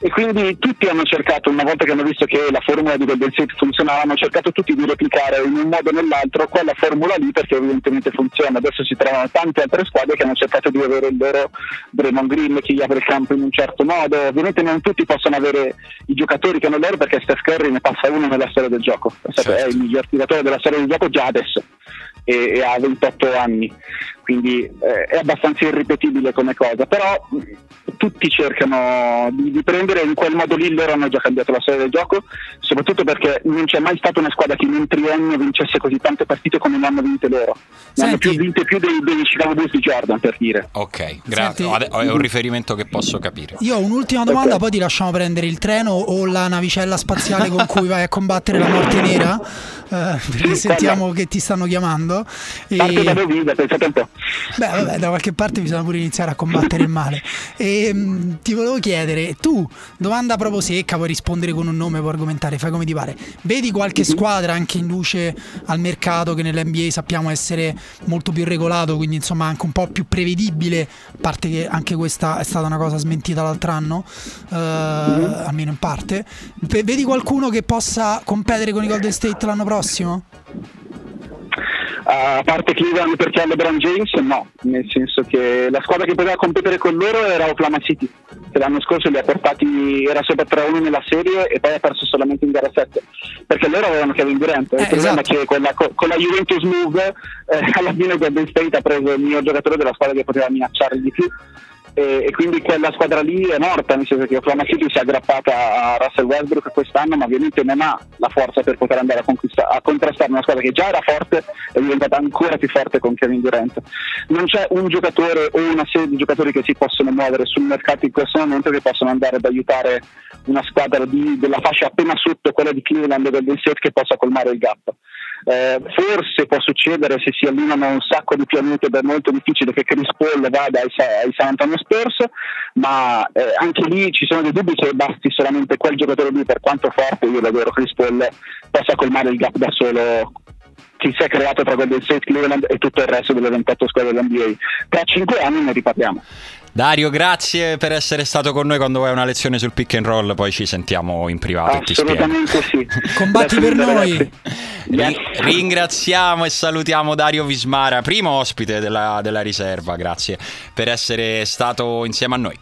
Speaker 4: E quindi tutti hanno cercato una volta che hanno visto che la formula di Golden State funzionava hanno cercato tutti di replicare in un modo o nell'altro quella formula lì perché evidentemente funziona. Adesso si trovano tante altre squadre che hanno cercato di avere il loro Draymond Green che gli apre il campo in un certo modo. Ovviamente non tutti possono avere i giocatori che hanno loro perché Steph Curry ne passa uno nella storia del gioco. Certo. è il miglior tiratore della storia del gioco già adesso e, e ha 28 anni. Quindi eh, è abbastanza irripetibile come cosa, però tutti cercano di, di, prendere in quel modo lì, loro hanno già cambiato la storia del gioco, soprattutto perché non c'è mai stata una squadra che in un triennio vincesse così tante partite come ne hanno vinte loro, ne hanno più, vinte più dei, dei Chicago Bulls di Jordan per dire.
Speaker 1: Ok, grazie, è un riferimento che posso capire.
Speaker 2: Io ho un'ultima domanda, okay. poi ti lasciamo prendere il treno o la navicella spaziale con cui vai a combattere la morte nera, eh, perché sì, sentiamo che ti stanno chiamando.
Speaker 4: Parte e... da dove pensate un po'.
Speaker 2: Beh, vabbè, da qualche parte bisogna pure iniziare a combattere il male. E E mm, ti volevo chiedere, tu, domanda proprio secca, puoi rispondere con un nome, puoi argomentare, fai come ti pare. Vedi qualche
Speaker 4: Mhm.
Speaker 2: squadra anche in luce al mercato che nell'NBA sappiamo essere molto più regolato, quindi insomma anche un po' più prevedibile, a parte che anche questa è stata una cosa smentita l'altro anno, eh,
Speaker 4: Mhm.
Speaker 2: almeno in parte. Ve- Vedi qualcuno che possa competere con i Golden State l'anno prossimo?
Speaker 4: A parte Cleveland perché ha LeBron James, no, nel senso che la squadra che poteva competere con loro era Oklahoma City, che l'anno scorso li ha portati, era sopra 3-1 nella serie e poi ha perso solamente in gara 7, perché loro avevano Kevin Durant. Il
Speaker 2: Eh,
Speaker 4: problema
Speaker 2: esatto.
Speaker 4: è che con la, con la Juventus Move eh, alla fine Golden State ha preso il miglior giocatore della squadra che poteva minacciare di più. E, e quindi quella squadra lì è morta, nel senso che Oklahoma City si è aggrappata a Russell Westbrook quest'anno, ma ovviamente non ha la forza per poter andare a, a contrastare una squadra che già era forte e è diventata ancora più forte con Kevin Durant. Non c'è un giocatore o una serie di giocatori che si possono muovere sul mercato in questo momento che possono andare ad aiutare una squadra di- della fascia appena sotto quella di Cleveland e del State che possa colmare il gap. Eh, forse può succedere se si allineano un sacco di pianeti ed è molto difficile che Chris Paul vada ai, ai San Antonio Spurs, ma eh, anche lì ci sono dei dubbi se basti solamente quel giocatore lì, per quanto forte io davvero Chris Paul possa colmare il gap da solo che si è creato tra Golden State, Cleveland e tutto il resto delle 28 squadre dell'NBA. Tra 5 anni ne riparliamo.
Speaker 1: Dario, grazie per essere stato con noi quando vuoi una lezione sul pick and roll, poi ci sentiamo in privato.
Speaker 4: Assolutamente sì.
Speaker 2: Combatti per noi.
Speaker 1: Ri- ringraziamo e salutiamo Dario Vismara, primo ospite della, della riserva, grazie per essere stato insieme a noi.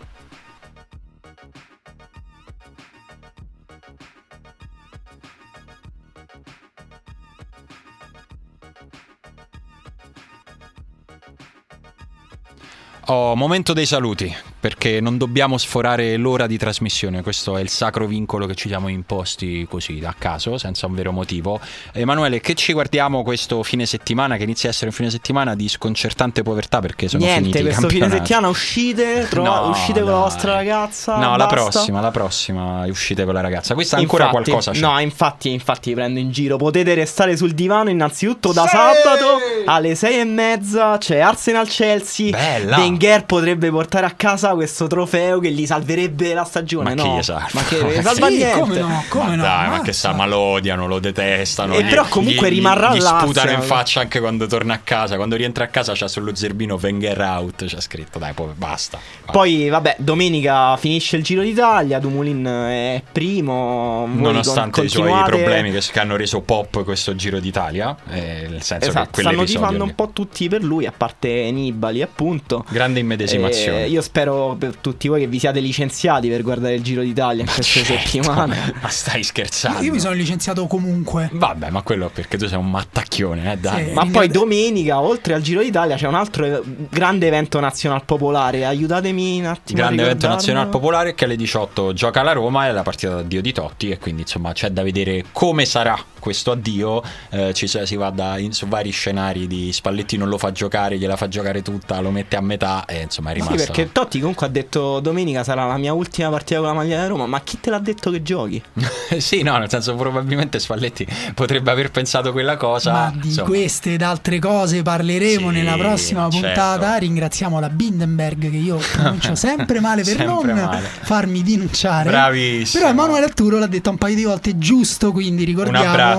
Speaker 1: Oh, momento dei saluti, perché non dobbiamo sforare l'ora di trasmissione, questo è il sacro vincolo che ci siamo imposti così a caso, senza un vero motivo. Emanuele, che ci guardiamo questo fine settimana, che inizia a essere un fine settimana di sconcertante povertà perché sono
Speaker 3: Niente,
Speaker 1: finiti i
Speaker 3: questo fine settimana uscite, tro-
Speaker 1: No,
Speaker 3: uscite con la
Speaker 1: dai.
Speaker 3: vostra ragazza.
Speaker 1: No, la
Speaker 3: basta.
Speaker 1: prossima, la prossima uscite con la ragazza. Questa ancora
Speaker 3: Infatti,
Speaker 1: qualcosa c'è.
Speaker 3: No, infatti, infatti vi prendo in giro. Potete restare sul divano innanzitutto da
Speaker 1: Sì!
Speaker 3: sabato alle sei e mezza. C'è Arsenal Chelsea.
Speaker 1: Bella!
Speaker 3: Wenger potrebbe portare a casa questo trofeo che gli salverebbe la stagione.
Speaker 1: Ma chi
Speaker 3: no?
Speaker 1: gli salva?
Speaker 3: Ma che salva
Speaker 2: Sì,
Speaker 3: niente.
Speaker 2: come no? Come
Speaker 1: ma
Speaker 2: no?
Speaker 1: dai, ma che sa, ma lo odiano, lo detestano.
Speaker 3: E
Speaker 1: gli-
Speaker 3: però comunque
Speaker 1: gli-
Speaker 3: rimarrà
Speaker 1: gli, gli sputano in faccia anche quando torna a casa. Quando rientra a casa c'ha sullo zerbino Wenger out. C'è scritto, dai, poi basta.
Speaker 3: Poi, vabbè, domenica finisce il Giro d'Italia. Dumoulin è primo.
Speaker 1: Nonostante
Speaker 3: con-
Speaker 1: i suoi problemi che, che hanno reso pop questo Giro d'Italia, eh, nel senso che
Speaker 3: Esatto, stanno
Speaker 1: quell'episodio
Speaker 3: tifando
Speaker 1: lì-
Speaker 3: un po' tutti per lui, a parte Nibali, appunto.
Speaker 1: Grande immedesimazione.
Speaker 3: Eh, io spero per tutti voi che vi siate licenziati per guardare il Giro d'Italia in queste
Speaker 1: Certo,
Speaker 3: settimane.
Speaker 1: Ma stai scherzando?
Speaker 2: Io mi sono licenziato comunque.
Speaker 1: Vabbè, ma quello perché tu sei un mattacchione, eh, dai.
Speaker 2: Sì.
Speaker 3: Ma poi domenica, oltre al Giro d'Italia, c'è un altro grande evento nazional popolare. Aiutatemi un attimo. a
Speaker 1: Grande evento nazionale popolare che alle 18 gioca la Roma e la partita d'addio di Totti e quindi insomma c'è da vedere come sarà questo addio Eh, ci si va da, in, su vari scenari di Spalletti non lo fa giocare gliela fa giocare tutta lo mette a metà e insomma è
Speaker 3: Sì,
Speaker 1: rimasto
Speaker 3: perché Totti comunque ha detto domenica sarà la mia ultima partita con la maglia di Roma. Ma chi te l'ha detto che giochi?
Speaker 1: sì no nel senso probabilmente Spalletti potrebbe aver pensato quella cosa
Speaker 2: Ma di
Speaker 1: insomma.
Speaker 2: queste ed altre cose parleremo
Speaker 1: Sì,
Speaker 2: nella prossima
Speaker 1: certo.
Speaker 2: puntata. Ringraziamo la Bindenberg che io pronuncio sempre male per
Speaker 1: Sempre
Speaker 2: non
Speaker 1: male.
Speaker 2: farmi denunciare.
Speaker 1: Bravissimo.
Speaker 2: Però Emanuele Arturo l'ha detto un paio di volte giusto, quindi ricordiamo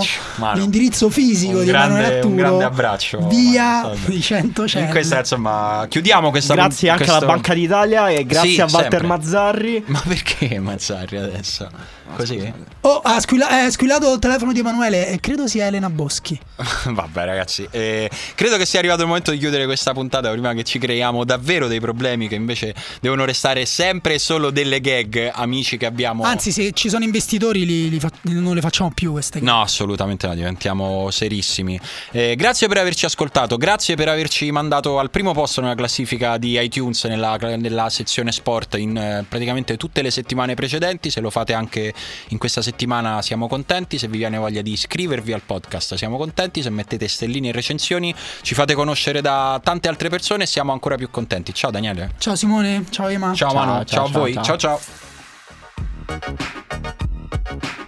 Speaker 2: l'indirizzo fisico
Speaker 1: Un
Speaker 2: di Emanuele
Speaker 1: grande-
Speaker 2: Arturo.
Speaker 1: un grande abbraccio,
Speaker 2: Via di 100
Speaker 1: in questa insomma chiudiamo questa
Speaker 3: grazie anche
Speaker 1: questo-
Speaker 3: alla Banca d'Italia e grazie
Speaker 1: Sì,
Speaker 3: a Walter
Speaker 1: sempre.
Speaker 3: Mazzarri.
Speaker 1: ma perché Mazzarri adesso così
Speaker 2: Oh, ha squilla- è squillato il telefono di Emanuele e credo sia Elena Boschi.
Speaker 1: Vabbè ragazzi, eh, credo che sia arrivato il momento di chiudere questa puntata prima che ci creiamo davvero dei problemi che invece devono restare sempre e solo delle gag, amici che abbiamo...
Speaker 2: Anzi, se ci sono investitori li- li fa- non le facciamo più queste cose.
Speaker 1: No, assolutamente no, diventiamo serissimi. Eh, grazie per averci ascoltato, grazie per averci mandato al primo posto nella classifica di iTunes nella, nella sezione sport in eh, praticamente tutte le settimane precedenti. Se lo fate anche in questa settimana siamo contenti. Se vi viene voglia di iscrivervi al podcast siamo contenti. Se mettete stelline e recensioni ci fate conoscere da tante altre persone e siamo ancora più contenti. Ciao Daniele.
Speaker 2: Ciao Simone, ciao Ema.
Speaker 1: Ciao,
Speaker 3: Ciao,
Speaker 1: Manu, ciao,
Speaker 3: ciao,
Speaker 1: a voi.
Speaker 3: ciao,
Speaker 1: ciao.
Speaker 3: ciao.
Speaker 1: ciao.